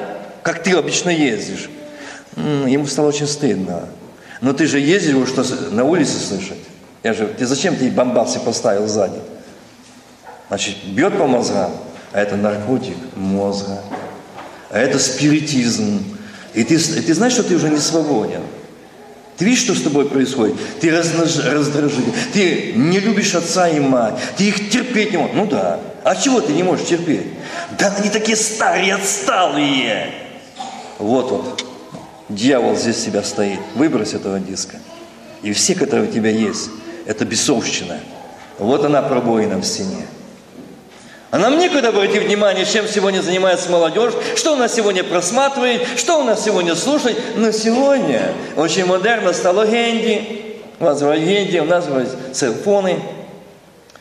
как ты обычно ездишь. Ему стало очень стыдно. Но ты же ездил, что на улице слышать. Я же, ты зачем ты бомбасы поставил сзади? Значит, бьет по мозгам, а это наркотик мозга, а это спиритизм. И ты, и ты знаешь, что ты уже не свободен. Ты видишь, что с тобой происходит? Ты раздражитель, ты не любишь отца и мать, ты их терпеть не можешь. Ну да. А чего ты не можешь терпеть? Да они такие старые, отсталые. Вот вот. Дьявол здесь себя стоит. Выбрось этого диска. И все, которые у тебя есть, это бесовщина. Вот она пробоина в стене. А нам некуда обратить внимание, чем сегодня занимается молодежь, что у нас сегодня просматривает, что у нас сегодня слушает. Но сегодня очень модерно стало генди, У вас в агенте, у нас церфоны,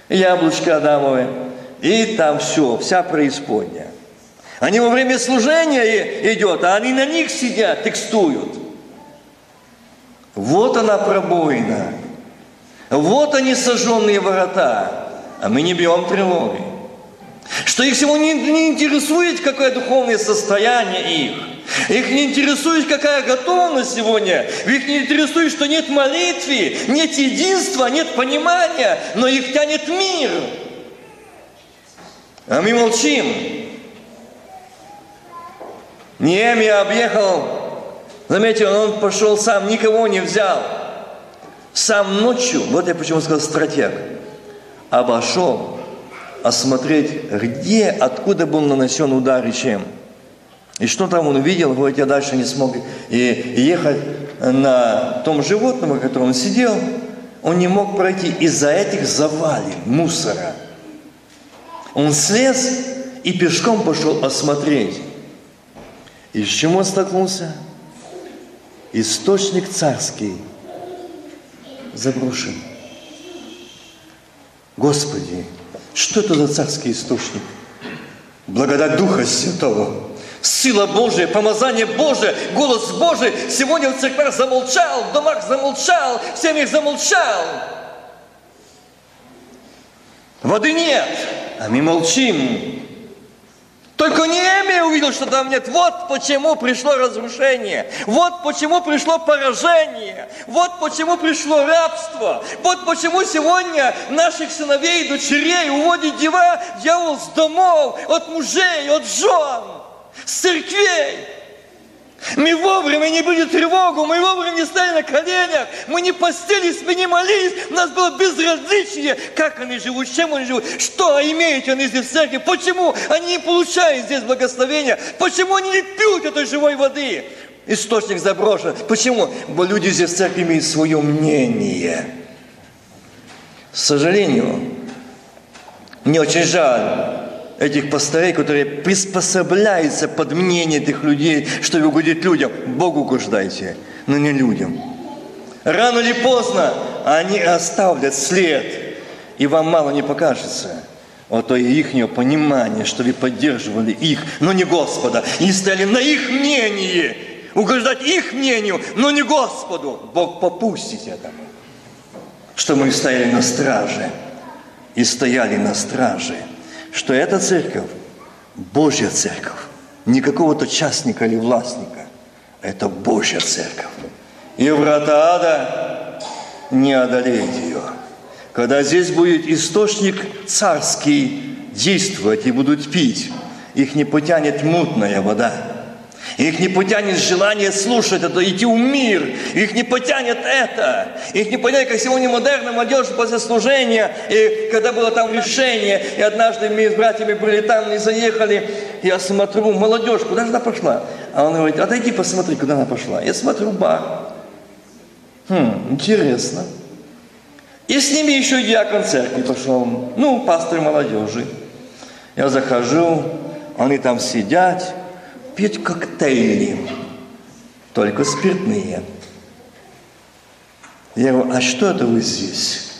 яблочки Адамовы. И там все, вся преисподняя. Они во время служения идет, а они на них сидят, текстуют. Вот она пробоина. Вот они сожженные ворота. А мы не бьем тревоги. Что их сегодня не интересует, какое духовное состояние их. Их не интересует, какая готовность сегодня. Их не интересует, что нет молитвы, нет единства, нет понимания, но их тянет мир. А мы молчим. Неемия объехал, заметьте, он пошел сам, никого не взял. Сам ночью, вот я почему сказал стратег, обошел осмотреть, где, откуда был нанесен удар и чем. И что там он увидел, говорит, я дальше не смог и ехать на том животном, на котором он сидел, он не мог пройти из-за этих завалин, мусора. Он слез и пешком пошел осмотреть. И с чем он столкнулся? Источник царский заброшен. Господи, что это за царский источник? Благодать Духа Святого. Сила Божия, помазание Божие, голос Божий сегодня в церквях замолчал, в домах замолчал, в семьях замолчал. Воды нет, а мы молчим. Только Неемия увидел, что там нет. Вот почему пришло разрушение. Вот почему пришло поражение. Вот почему пришло рабство. Вот почему сегодня наших сыновей и дочерей уводит дива, дьявол с домов, от мужей, от жен, с церквей. Мы вовремя не были тревогу, мы вовремя не стали на коленях, мы не постились, мы не молились, у нас было безразличие, как они живут, чем они живут, что имеют они здесь в церкви, почему они не получают здесь благословения, почему они не пьют этой живой воды. Источник заброшен. Почему? Бо люди здесь в церкви имеют свое мнение. К сожалению, мне очень жаль, этих пастырей, которые приспособляются под мнение этих людей, чтобы угодить людям. Богу угождайте, но не людям. Рано или поздно они оставят след, и вам мало не покажется. Вот то их понимание, что вы поддерживали их, но не Господа, и стояли на их мнении, угождать их мнению, но не Господу. Бог попустить этому. Что мы стояли на страже, и стояли на страже – что эта церковь – Божья церковь, не какого-то частника или властника. Это Божья церковь. И врата ада не одолеют ее. Когда здесь будет источник царский действовать и будут пить, их не потянет мутная вода – их не потянет желание слушать это, идти в мир. Их не потянет это. Их не потянет, как сегодня модерная молодежь после служения. И когда было там решение, и однажды мы с братьями были там и заехали, я смотрю, молодежь, куда же она пошла? А он говорит, отойди посмотри, куда она пошла. Я смотрю, бар. Хм, интересно. И с ними еще и диакон церкви пошел. Ну, пастор молодежи. Я захожу, они там сидят, пить коктейли, только спиртные. Я говорю, а что это вы здесь?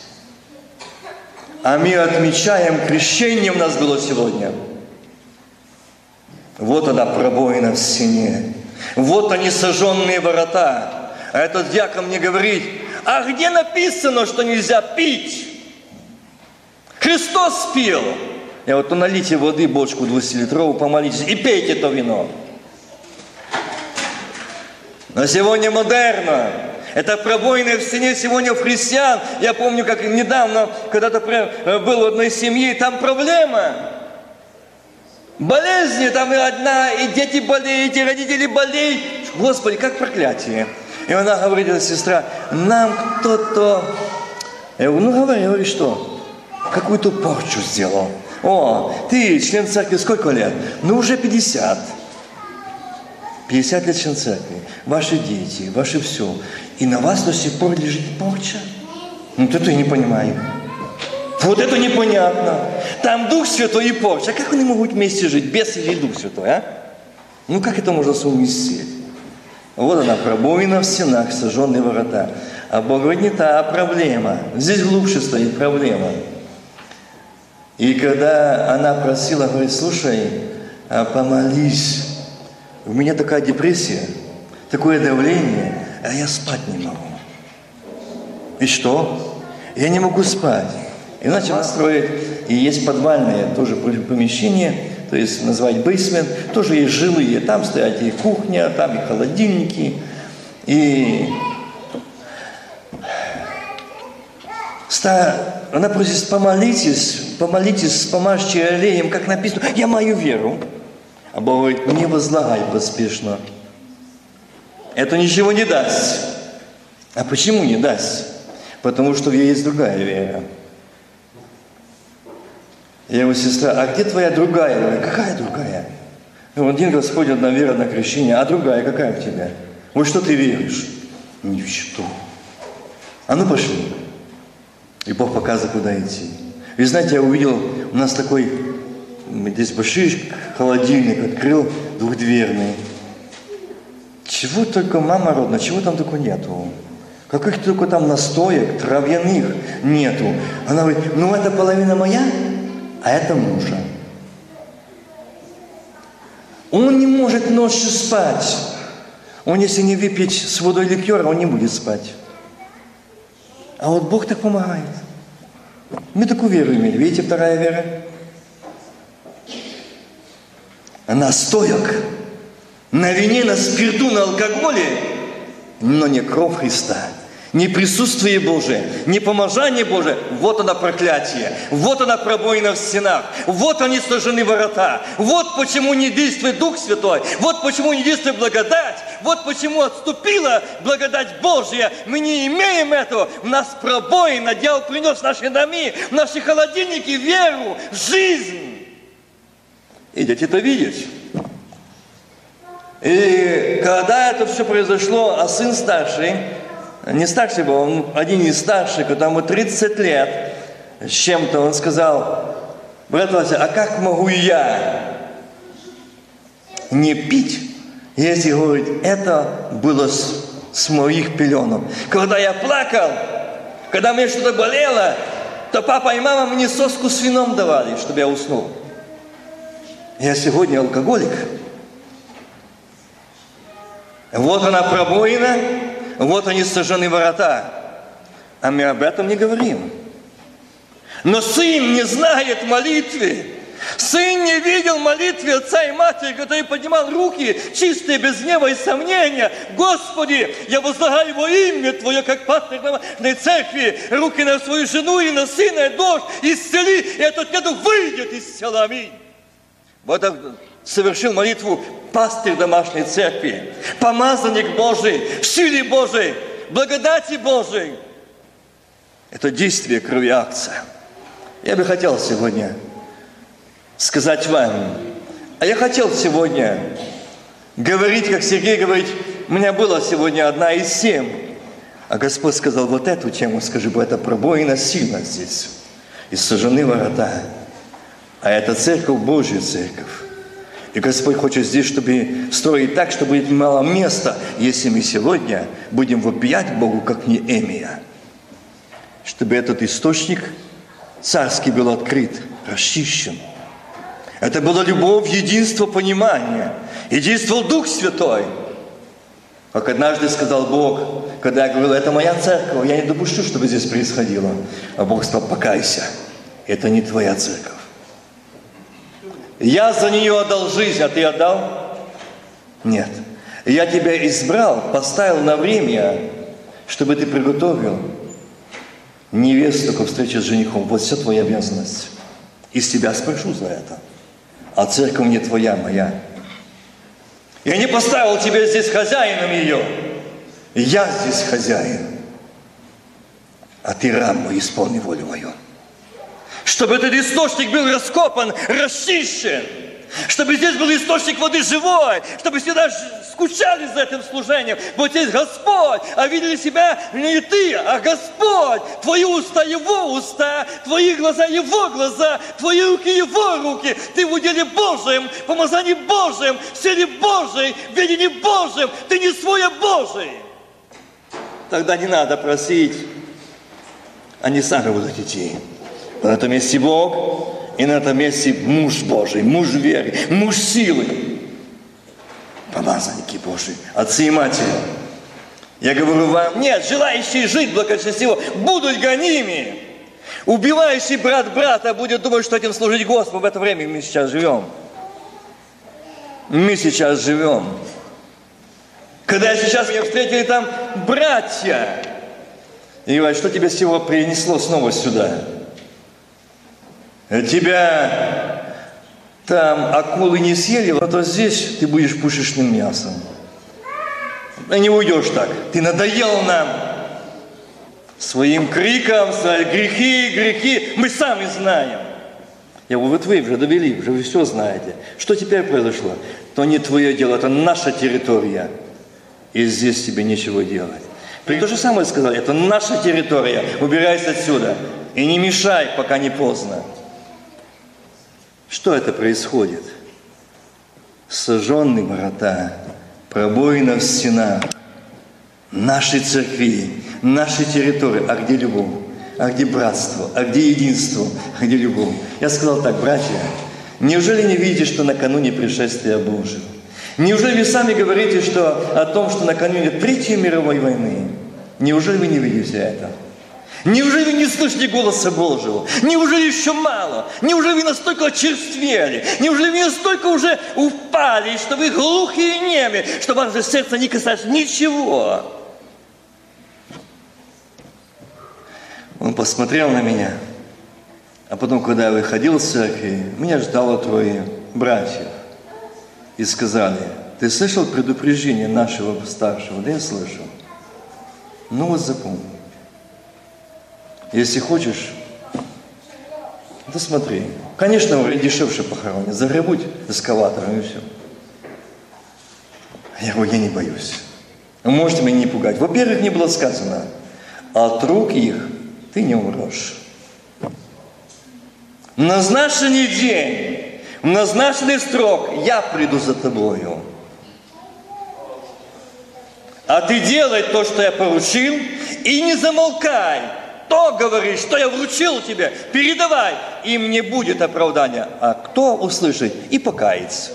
А мы отмечаем, крещение у нас было сегодня. Вот она пробоина в стене. Вот они сожженные ворота. А этот дьякон мне говорит, а где написано, что нельзя пить? Христос пил. Я вот, налейте воды, бочку 20-литровую, помолитесь и пейте то вино. Но сегодня модерно. Это пробоины в стене сегодня в христиан. Я помню, как недавно, когда-то э, был в одной семье, там проблема. Болезни, там и одна, и дети болеют, и родители болеют. Господи, как проклятие. И она говорит, сестра, нам кто-то... Я говорю, ну говори, говори, что? Какую-то порчу сделал. О, ты член церкви сколько лет? Ну, уже 50. 50 лет церкви, ваши дети, ваши все. И на вас до сих пор лежит порча. Ну, вот это я не понимаю. Вот это непонятно. Там Дух Святой и порча. А как они могут вместе жить? Без или Дух Святой, а? Ну, как это можно совместить? Вот она, пробоина в стенах, сожженные ворота. А Бог говорит, не та проблема. Здесь глубже стоит проблема. И когда она просила, говорит, слушай, а помолись, у меня такая депрессия, такое давление, а я спать не могу. И что? Я не могу спать. И начал строить, и есть подвальное тоже помещение, то есть назвать бейсмент, тоже есть жилые, там стоят и кухня, там и холодильники, и она просит, помолитесь, помолитесь, помажьте аллеем, как написано, я мою веру. А Бог говорит, не возлагай поспешно. Это ничего не даст. А почему не даст? Потому что в ней есть другая вера. Я его сестра, а где твоя другая? Говорю, какая другая? Ну, один Господь, одна вера на крещение, а другая какая в тебя? Вот что ты веришь? Ни в что. А ну пошли. И Бог показывает, куда идти. Вы знаете, я увидел, у нас такой, здесь большой холодильник открыл, двухдверный. Чего только, мама родная, чего там только нету. Каких только там настоек, травяных нету. Она говорит, ну это половина моя, а это мужа. Он не может ночью спать. Он, если не выпить с водой ликера, он не будет спать. А вот Бог так помогает. Мы такую веру имели. Видите, вторая вера? Настоек на вине, на спирту, на алкоголе, но не кровь Христа не присутствие Божие, не помазание Божие, вот оно проклятие, вот она пробоина в стенах, вот они сожжены ворота, вот почему не действует Дух Святой, вот почему не действует благодать, вот почему отступила благодать Божья. Мы не имеем этого. У нас пробоина, дьявол принес в наши доми, в наши холодильники веру, жизнь. Идите это видеть. И когда это все произошло, а сын старший, не старший был, он один из старших, которому 30 лет с чем-то, он сказал, брат Вася, а как могу я не пить, если, говорит, это было с, с моих пеленок. Когда я плакал, когда мне что-то болело, то папа и мама мне соску с вином давали, чтобы я уснул. Я сегодня алкоголик. Вот она пробоина, вот они сожжены ворота. А мы об этом не говорим. Но сын не знает молитвы. Сын не видел молитвы отца и матери, который поднимал руки, чистые, без гнева и сомнения. Господи, я возлагаю его имя Твое, как пастырь на церкви, руки на свою жену и на сына, и дочь, исцели, и этот недух выйдет из тела. Аминь. Вот совершил молитву пастырь домашней церкви, помазанник Божий, в силе Божией, благодати Божией. Это действие крови акция. Я бы хотел сегодня сказать вам, а я хотел сегодня говорить, как Сергей говорит, у меня была сегодня одна из семь. А Господь сказал, вот эту тему скажи, это пробоина сильно здесь. И сожжены ворота. А это церковь Божья церковь. И Господь хочет здесь, чтобы строить так, чтобы будет мало места, если мы сегодня будем вопиять Богу, как не Эмия. Чтобы этот источник царский был открыт, расчищен. Это было любовь, единство, понимание. Единствовал Дух Святой. Как однажды сказал Бог, когда я говорил, это моя церковь, я не допущу, чтобы здесь происходило. А Бог сказал, покайся, это не твоя церковь. Я за нее отдал жизнь, а ты отдал? Нет. Я тебя избрал, поставил на время, чтобы ты приготовил невесту к встрече с женихом. Вот вся твоя обязанность. Из тебя спрошу за это. А церковь не твоя, моя. Я не поставил тебя здесь хозяином ее. Я здесь хозяин. А ты раб мой, исполни волю мою чтобы этот источник был раскопан, расчищен, чтобы здесь был источник воды живой, чтобы всегда скучали за этим служением. Вот здесь Господь, а видели себя не ты, а Господь. Твои уста Его уста, твои глаза Его глаза, твои руки Его руки. Ты в уделе Божьем, помазании Божьем, в силе Божьей, в видении Божьем. Ты не свой, а Божий. тогда не надо просить. Они сами будут идти. На этом месте Бог, и на этом месте муж Божий, муж веры, муж силы. Помазанники Божии, отцы и матери. Я говорю вам, нет, желающие жить благочестиво будут гонимы. Убивающий брат брата будет думать, что этим служить Господу. В это время мы сейчас живем. Мы сейчас живем. Когда сейчас меня встретили там братья, и говорят, что тебя всего принесло снова сюда? Тебя там акулы не съели, а то здесь ты будешь пушечным мясом. Не уйдешь так. Ты надоел нам своим криком, грехи, грехи. Мы сами знаем. Я говорю, вот вы уже довели, уже вы все знаете. Что теперь произошло? То не твое дело, это наша территория. И здесь тебе нечего делать. При то же самое сказал, это наша территория, убирайся отсюда. И не мешай, пока не поздно. Что это происходит? Сожженные ворота, пробоина в стенах, нашей церкви, нашей территории. А где любовь? А где братство? А где единство? А где любовь? Я сказал так, братья, неужели не видите, что накануне пришествия Божьего? Неужели вы сами говорите что, о том, что накануне Третьей мировой войны? Неужели вы не видите это? Неужели не слышите голоса Божьего? Неужели еще мало? Неужели вы настолько очерствели? Неужели вы настолько уже упали, что вы глухие и неми, что ваше сердце не касается ничего? Он посмотрел на меня, а потом, когда я выходил из церкви, меня ждало трое братьев. И сказали, ты слышал предупреждение нашего старшего? Да я слышал. Ну вот запомни. Если хочешь, то смотри. Конечно, дешевше похоронят. Загребуть эскалатором и все. Я говорю, я не боюсь. Вы можете меня не пугать. Во-первых, не было сказано, от рук их ты не умрешь. В назначенный день, в назначенный срок я приду за тобою. А ты делай то, что я поручил, и не замолкай. То говоришь, что я вручил тебе, передавай, им не будет оправдания. А кто услышит и покается.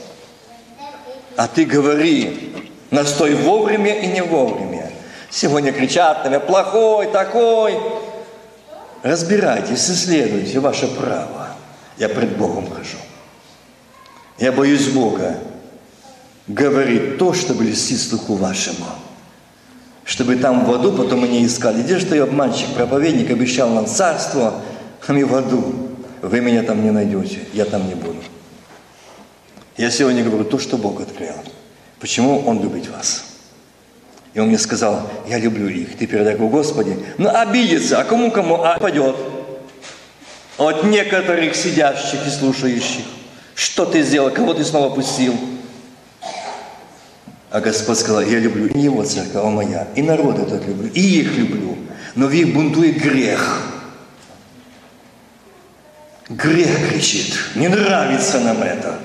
А ты говори, настой вовремя и не вовремя. Сегодня кричат на меня, плохой, такой. Разбирайтесь, исследуйте ваше право. Я пред Богом хожу. Я боюсь Бога говорить то, что блестит слуху вашему чтобы там в аду потом они искали. Где же ты, обманщик, проповедник, обещал нам царство, а мы в аду. Вы меня там не найдете, я там не буду. Я сегодня говорю то, что Бог открыл. Почему Он любит вас? И Он мне сказал, я люблю их. Ты передай Господи, ну обидится, а кому кому а падет? От некоторых сидящих и слушающих. Что ты сделал, кого ты снова пустил? А Господь сказал, я люблю не его церковь, а моя. И народ этот люблю, и их люблю. Но в их бунтует грех. Грех кричит, не нравится нам это.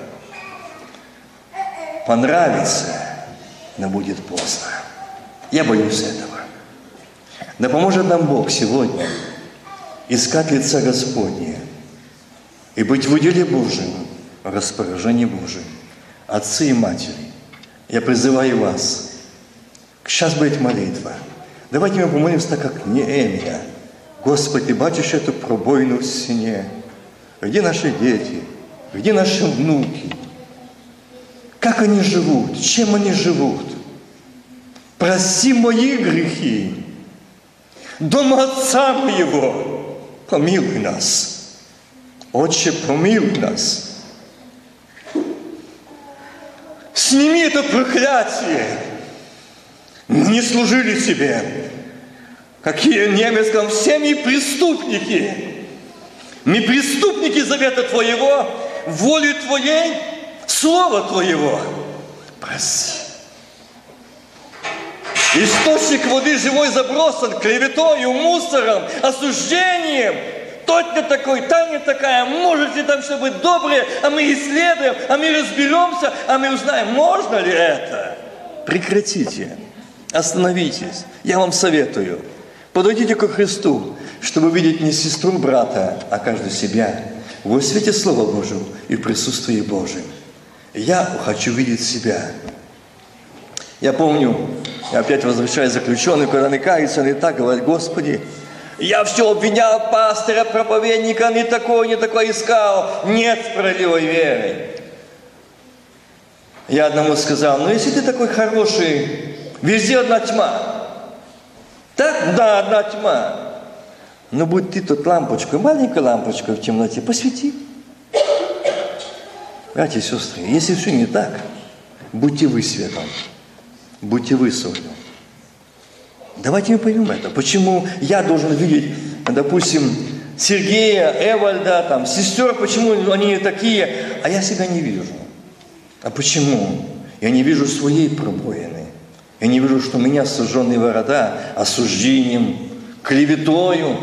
Понравится, но будет поздно. Я боюсь этого. Да поможет нам Бог сегодня искать лица Господне и быть в уделе Божьем, в распоряжении Божьем, отцы и матери, я призываю вас. Сейчас будет молитва. Давайте мы помолимся так, как Неемия. Господи, бачишь эту пробойну в стене. Где наши дети? Где наши внуки? Как они живут? Чем они живут? Прости мои грехи. Дома отца моего, помилуй нас. Отче, помилуй нас. Сними это проклятие. Мы не служили тебе. Какие немецком все мы преступники. Мы преступники завета Твоего, воли Твоей, Слова Твоего. Прости. Источник воды живой забросан клеветою, мусором, осуждением – тот не такой, та не такая, может ли там все быть доброе, а мы исследуем, а мы разберемся, а мы узнаем, можно ли это. Прекратите. Остановитесь. Я вам советую. Подойдите ко Христу, чтобы видеть не сестру брата, а каждую себя во свете Слова Божьего и в присутствии Божьем. Я хочу видеть себя. Я помню, я опять возвращаюсь заключенный, когда он кается, он и так говорит, Господи, я все обвинял пастора, проповедника, не такой, не такой искал. Нет справедливой веры. Я одному сказал, ну если ты такой хороший, везде одна тьма. Так? Да, одна тьма. Но будь ты тут лампочкой, маленькой лампочкой в темноте, посвети. Братья и сестры, если все не так, будьте вы светом, будьте вы солью. Давайте мы поймем это. Почему я должен видеть, допустим, Сергея, Эвальда, там, сестер, почему они такие, а я себя не вижу. А почему? Я не вижу своей пробоины. Я не вижу, что меня сожженные ворота осуждением, клеветою,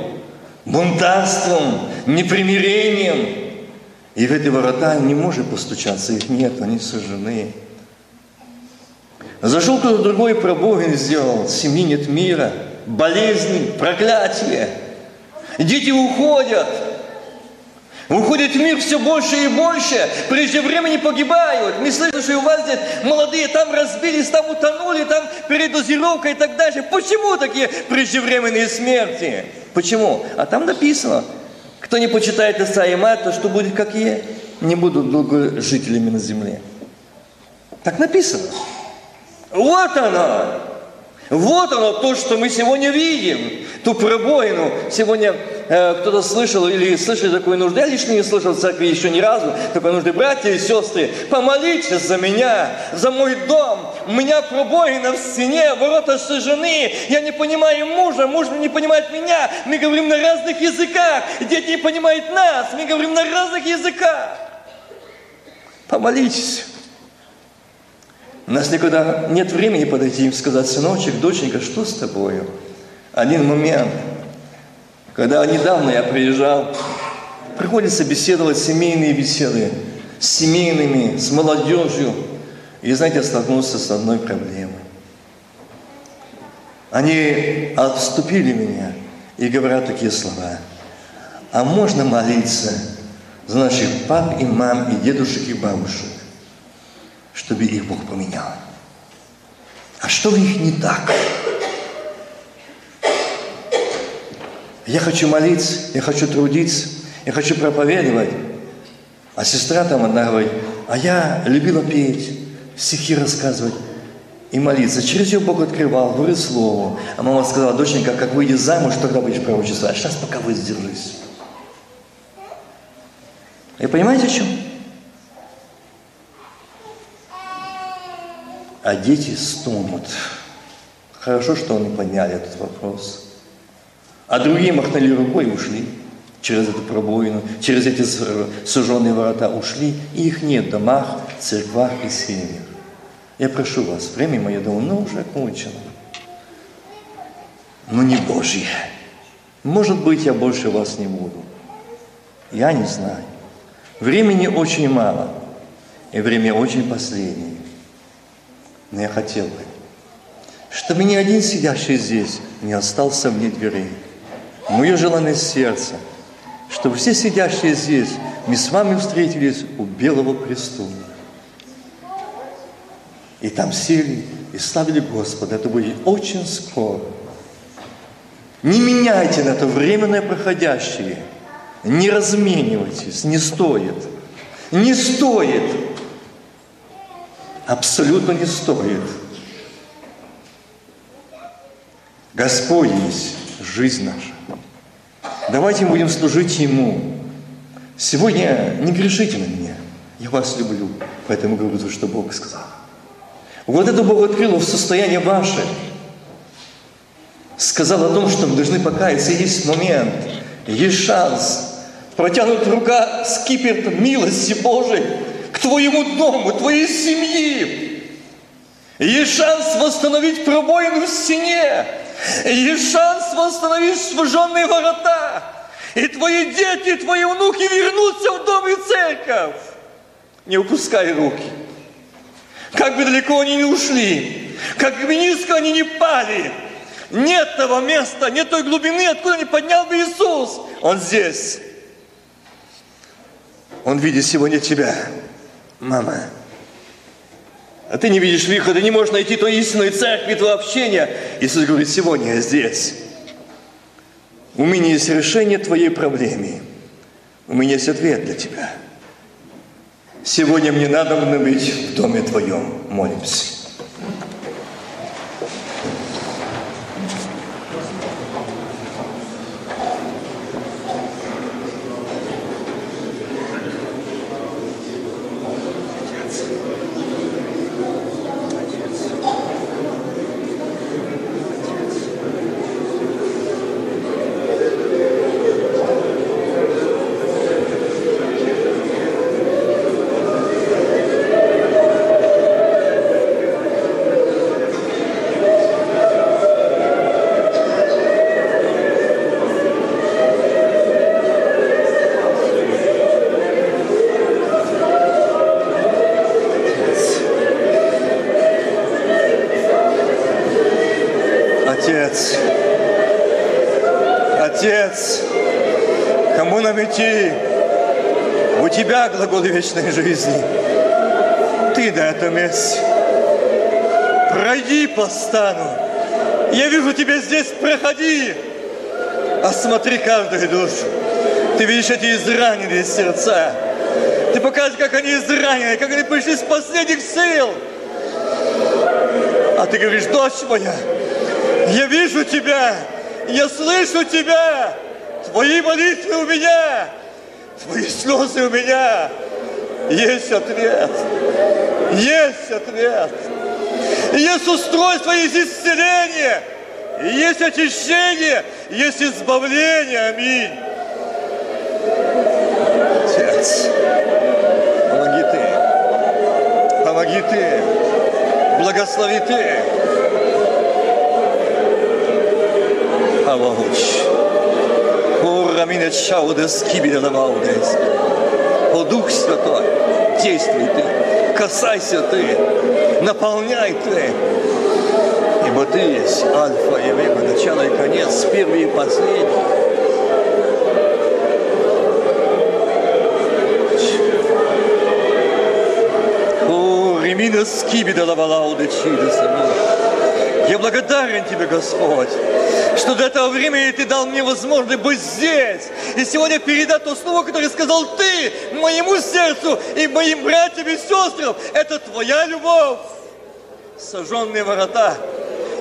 бунтарством, непримирением. И в эти ворота не может постучаться, их нет, они сожжены. Зашел кто-то другой, пробоин сделал, семьи нет мира, болезни, проклятие. Дети уходят, Уходит в мир все больше и больше, прежде времени погибают. Мы слышим, что у вас здесь молодые там разбились, там утонули, там передозировка и так дальше. Почему такие преждевременные смерти? Почему? А там написано, кто не почитает отца и мать, то что будет как я, не будут долго жителями на земле. Так написано. Вот оно. Вот оно то, что мы сегодня видим. Ту пробоину. Сегодня э, кто-то слышал или слышали такую нужду. Я лично не слышал в церкви еще ни разу такой нужды. Братья и сестры, помолитесь за меня, за мой дом. У меня пробоина в стене, ворота сожжены. Я не понимаю мужа, муж не понимает меня. Мы говорим на разных языках. Дети не понимают нас. Мы говорим на разных языках. Помолитесь. У нас никогда нет времени подойти им сказать, сыночек, доченька, что с тобою? Один момент, когда недавно я приезжал, приходится беседовать, семейные беседы, с семейными, с молодежью. И, знаете, столкнулся с одной проблемой. Они отступили меня и говорят такие слова. А можно молиться за наших пап и мам, и дедушек, и бабушек? Чтобы их Бог поменял. А что в них не так? Я хочу молиться, я хочу трудиться, я хочу проповедовать. А сестра там одна говорит, а я любила петь, стихи рассказывать и молиться. Через ее Бог открывал, говорит слово. А мама сказала, доченька, как выйдешь замуж, тогда будешь пророчествовать. А сейчас пока воздержись. И понимаете, о чем? А дети стонут. Хорошо, что они подняли этот вопрос. А другие махнули рукой и ушли через эту пробоину, через эти сожженные ворота ушли, и их нет в домах, церквах и семьях. Я прошу вас, время мое давно уже окончено. Но не Божье. Может быть, я больше вас не буду. Я не знаю. Времени очень мало, и время очень последнее. Но я хотел бы, чтобы ни один сидящий здесь не остался вне дверей. Мое желание сердца, чтобы все сидящие здесь, мы с вами встретились у Белого престола. И там сели и славили Господа. Это будет очень скоро. Не меняйте на это временное проходящее. Не разменивайтесь, не стоит. Не стоит. Абсолютно не стоит. Господь есть жизнь наша. Давайте будем служить Ему. Сегодня не грешите на меня. Я вас люблю, поэтому говорю то, что Бог сказал. Вот это Бог открыл в состоянии ваше. Сказал о том, что мы должны покаяться. Есть момент, есть шанс. Протянут рука скипет милости Божией твоему дому, твоей семьи. Есть шанс восстановить пробоину в стене. Есть шанс восстановить сожженные ворота. И твои дети, и твои внуки вернутся в дом и церковь. Не упускай руки. Как бы далеко они ни ушли, Как бы низко они не пали, нет того места, нет той глубины, откуда не поднял бы Иисус. Он здесь. Он видит сегодня тебя, мама. А ты не видишь выхода, не можешь найти той истинной церкви, твоего общения. Иисус говорит, сегодня я здесь. У меня есть решение твоей проблемы. У меня есть ответ для тебя. Сегодня мне надо быть в доме твоем. Молимся. Вечной жизни. Ты на этом месте. Пройди по стану. Я вижу тебя здесь, проходи. Осмотри каждую душу. Ты видишь эти израненные сердца. Ты показываешь, как они изранены, как они пришли с последних сил. А ты говоришь, дочь моя, я вижу тебя, я слышу тебя, твои молитвы у меня, твои слезы у меня. Есть ответ. Есть ответ. Есть устройство, есть исцеление. Есть очищение, есть избавление. Аминь. Отец, помоги Ты. Помоги Ты. Благослови Ты. Помочь. Ура, меня чаудес, кибеля лаваудес. О Дух Святой, действуй Ты, касайся Ты, наполняй Ты. Ибо Ты есть Альфа и Омега, начало и конец, первый и последний. О, ремина скибида лавалауда чидаса. Я благодарен Тебе, Господь, что до этого времени Ты дал мне возможность быть здесь. И сегодня передать то слово, которое сказал Ты моему сердцу и моим братьям и сестрам. Это Твоя любовь. Сожженные ворота.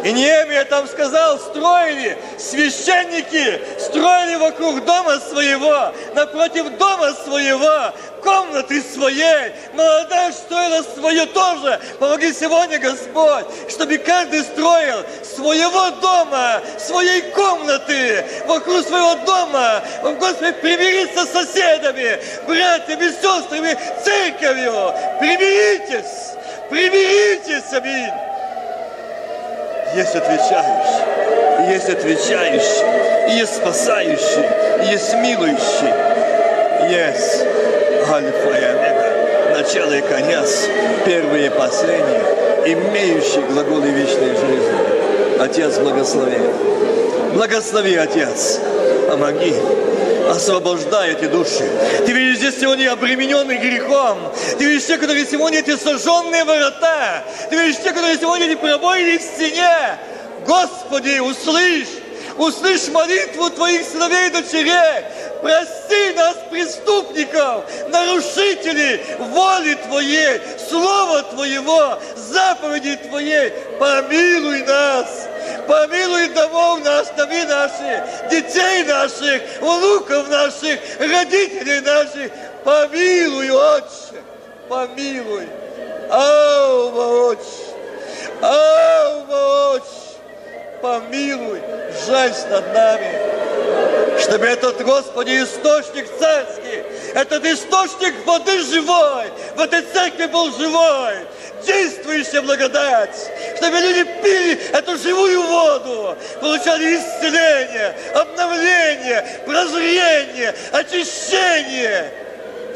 И Неемия там сказал, строили, священники строили вокруг дома своего, напротив дома своего, комнаты своей. Молодая строила свое тоже. Помоги сегодня, Господь, чтобы каждый строил своего дома, своей комнаты, вокруг своего дома. Господи, примириться с соседами, братьями, сестрами, церковью. Примиритесь, примиритесь, аминь. Есть отвечающий, есть отвечающий, есть спасающий, есть милующий, есть Альфа и Омега, начало и конец, первый и последний, имеющий глаголы вечной жизни. Отец, благослови. Благослови, Отец. Помоги освобождай эти души. Ты видишь здесь сегодня обремененный грехом. Ты видишь те, которые сегодня эти сожженные ворота. Ты видишь те, которые сегодня эти пробоины в стене. Господи, услышь, услышь молитву Твоих сыновей и дочерей. Прости нас, преступников, нарушителей воли Твоей, Слова Твоего, заповеди Твоей. Помилуй нас помилуй домов наших, наши, детей наших, внуков наших, родителей наших. Помилуй, Отче, помилуй. Аува, Отче, Аува, Отче, помилуй, жалься над нами, чтобы этот, Господи, источник царский, этот источник воды живой, в этой церкви был живой, действующая благодать, чтобы люди пили эту живую воду, получали исцеление, обновление, прозрение, очищение.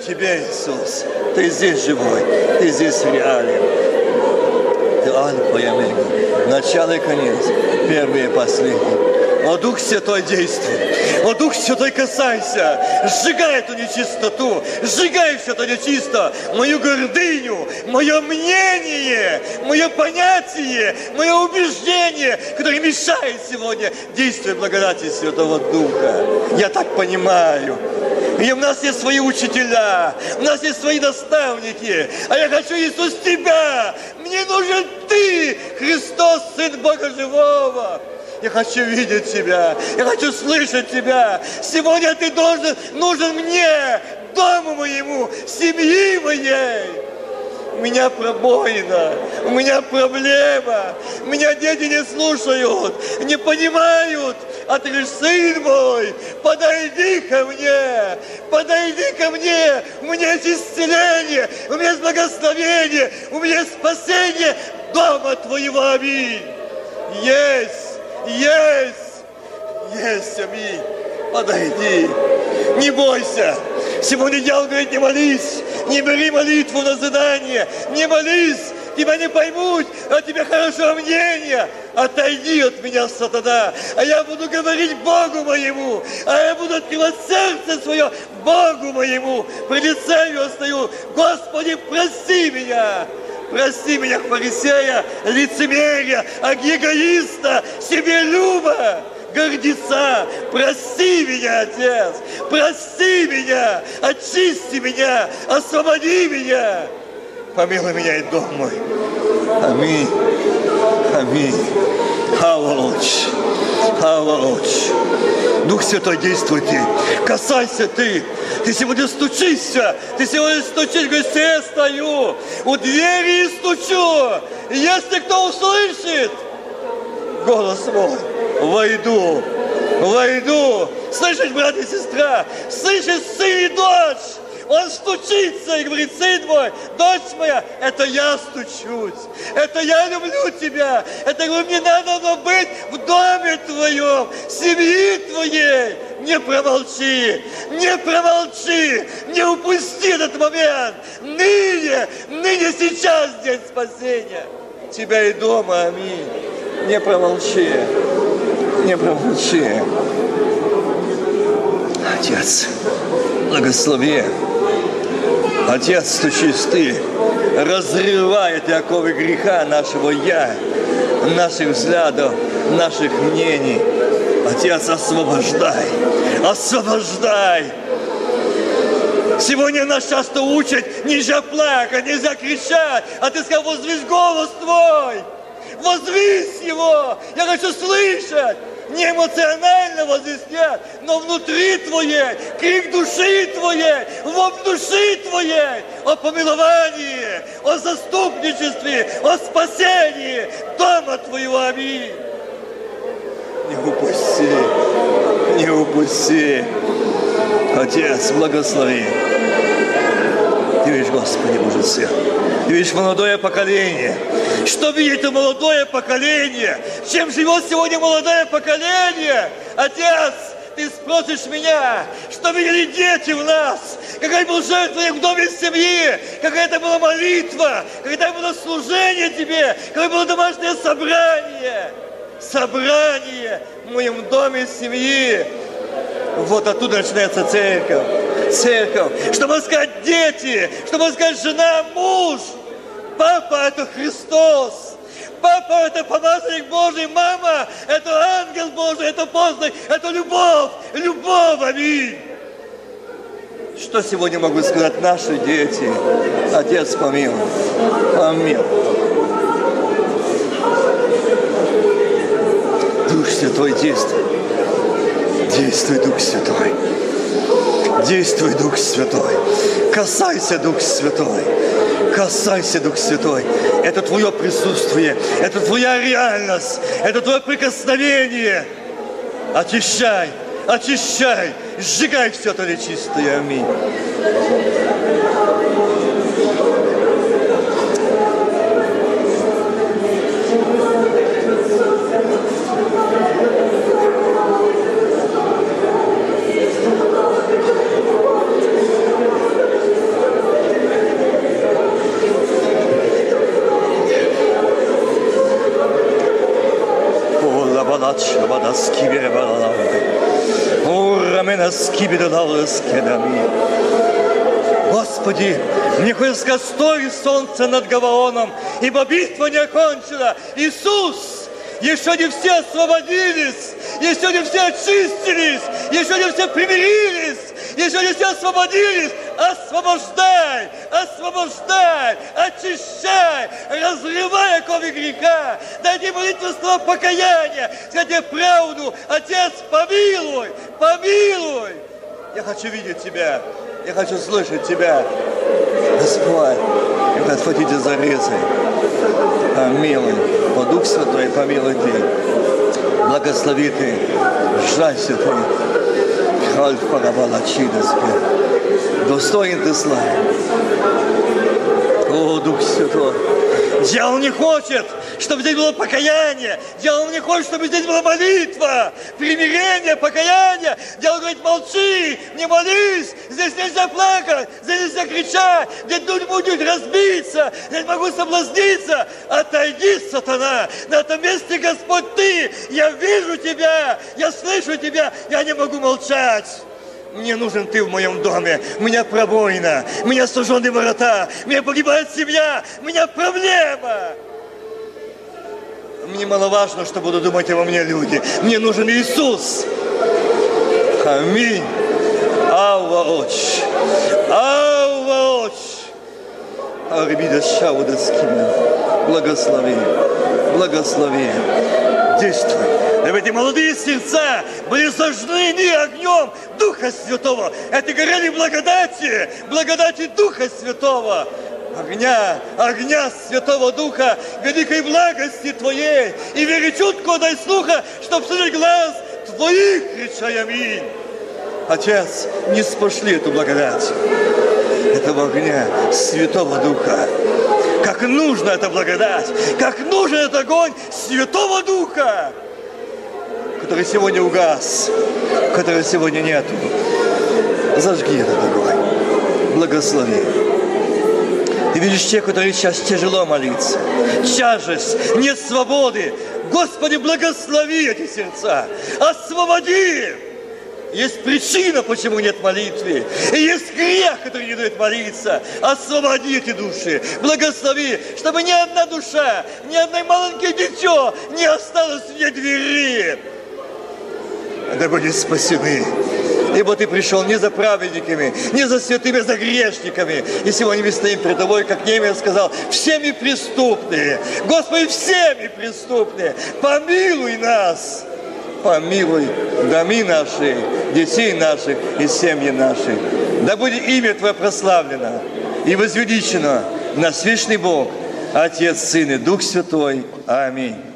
Тебе, Иисус, Ты здесь живой, Ты здесь реален. Ты Альфа и Омега, начало и конец, первый и последний. О, Дух Святой действуй. О, Дух Святой касайся. Сжигай эту нечистоту. Сжигай все это нечисто. Мою гордыню, мое мнение, мое понятие, мое убеждение, которое мешает сегодня действию благодати Святого Духа. Я так понимаю. И у нас есть свои учителя, у нас есть свои наставники. А я хочу, Иисус, Тебя. Мне нужен Ты, Христос, Сын Бога Живого. Я хочу видеть Тебя. Я хочу слышать Тебя. Сегодня Ты должен, нужен мне, дому моему, семьи моей. У меня пробоина, у меня проблема, меня дети не слушают, не понимают. А ты говоришь, сын мой, подойди ко мне, подойди ко мне, у меня есть исцеление, у меня есть благословение, у меня есть спасение дома твоего, аминь. Есть. Есть! Есть, аминь. Подойди. Не бойся. Сегодня дьявол говорит, не молись, не бери молитву на задание, не молись, тебя не поймут, а тебе хорошее мнение. Отойди от меня, сатана, а я буду говорить Богу моему, а я буду открывать сердце свое Богу моему. Целью стою, Господи, прости меня. Прости меня, фарисея, лицемерия, эгоиста, себелюба, гордеца. Прости меня, Отец, прости меня, очисти меня, освободи меня. Помилуй меня и дом мой. Аминь. Аминь. Халалоч. Халалоч. Дух Святой, действуй ты. Касайся ты. Ты сегодня стучишься. Ты сегодня стучишь. Говоришь, я стою у двери и стучу. Если кто услышит голос мой, войду. Войду. Слышишь, брат и сестра? Слышишь, сын и дочь? Он стучится и говорит, сын мой, дочь моя, это я стучусь, это я люблю тебя, это говорю, мне надо быть в доме твоем, семьи твоей. Не промолчи, не промолчи, не упусти этот момент. Ныне, ныне сейчас день спасения. Тебя и дома, аминь. Не промолчи, не промолчи. Отец, благослови Отец, стучись ты, разрывай эти оковы греха нашего «я», наших взглядов, наших мнений. Отец, освобождай, освобождай. Сегодня нас часто учат, нельзя плакать, нельзя кричать, а ты сказал, возвись голос твой, возвись его, я хочу слышать не эмоционально возвестят, но внутри твоей, крик души твоей, в души твоей, о помиловании, о заступничестве, о спасении дома твоего. Аминь. Не упусти, не упусти. Отец, благослови. Ты видишь, Господи, Боже Сын. Ты видишь молодое поколение. Что видит это молодое поколение? Чем живет сегодня молодое поколение? Отец, ты спросишь меня, что видели дети в нас, какая была жертва в доме семьи, какая это была молитва, какое было служение тебе, какое было домашнее собрание. Собрание в моем доме семьи. Вот оттуда начинается церковь. Церковь. Чтобы сказать дети, чтобы сказать жена, муж. Папа – это Христос. Папа – это помазанник Божий, мама – это ангел Божий, это поздний, это любовь, любовь, аминь. Что сегодня могу сказать наши дети? Отец помилуй, помилуй. Дух Святой действуй. Действуй, Дух Святой. Действуй, Дух Святой. Касайся, Дух Святой. Касайся, Дух Святой. Это Твое присутствие, это Твоя реальность, это Твое прикосновение. Очищай, очищай, сжигай все это нечистое. Аминь. Скибере скедами. Господи, сказать, стой, солнце над Гаваоном, ибо битва не окончена. Иисус, еще не все освободились, еще не все очистились, еще не все примирились, еще не все освободились. Освобождай, освобождай, очищай, разрывай оковы греха. Дайте молитвенство покаяния. Скажите правду, Отец, помилуй, помилуй. Я хочу видеть Тебя, я хочу слышать Тебя. Господь, Господь, иди зарезы. Помилуй, о Дух Святой, помилуй Ты. Благослови Ты, жалься Ты. Хальф парабала чидоспи. Достоин Ты славы. О, Дух Святой. Дьявол не хочет, чтобы здесь было покаяние. Дьявол не хочет, чтобы здесь была молитва, примирение, покаяние. Дьявол говорит, молчи, не молись, здесь нельзя плакать, здесь нельзя кричать, здесь тут будет разбиться, здесь могу соблазниться. Отойди, сатана, на этом месте Господь ты, я вижу тебя, я слышу тебя, я не могу молчать. Мне нужен ты в моем доме. У меня пробоина, у меня суженые ворота, у меня погибает семья, у меня проблема. Мне маловажно, что будут думать обо мне люди. Мне нужен Иисус. Аминь. Ауа оч. Ауа оч. Арбида шауда скина. Благослови. Благослови. Действуй. Дабы эти молодые сердца были зажжены не огнем Духа Святого. Это горели благодати, благодати Духа Святого огня, огня Святого Духа, великой благости Твоей, и вере чутко дай слуха, чтоб слышать глаз Твоих, кричай аминь. Отец, не спошли эту благодать, этого огня Святого Духа. Как нужна эта благодать, как нужен этот огонь Святого Духа, который сегодня угас, который сегодня нету. Зажги этот огонь, благослови. Ты видишь тех, которые сейчас тяжело молиться. Тяжесть, нет свободы. Господи, благослови эти сердца. Освободи. Есть причина, почему нет молитвы. И есть грех, который не дает молиться. Освободи эти души. Благослови, чтобы ни одна душа, ни одно маленькое дитё не осталось вне двери. Да были спасены. Ибо ты пришел не за праведниками, не за святыми, а за грешниками. И сегодня мы стоим перед тобой, как немец сказал, всеми преступные. Господи, всеми преступные. Помилуй нас. Помилуй доми наши, детей наших и семьи наши. Да будет имя Твое прославлено и возвеличено на свечный Бог, Отец, Сын и Дух Святой. Аминь.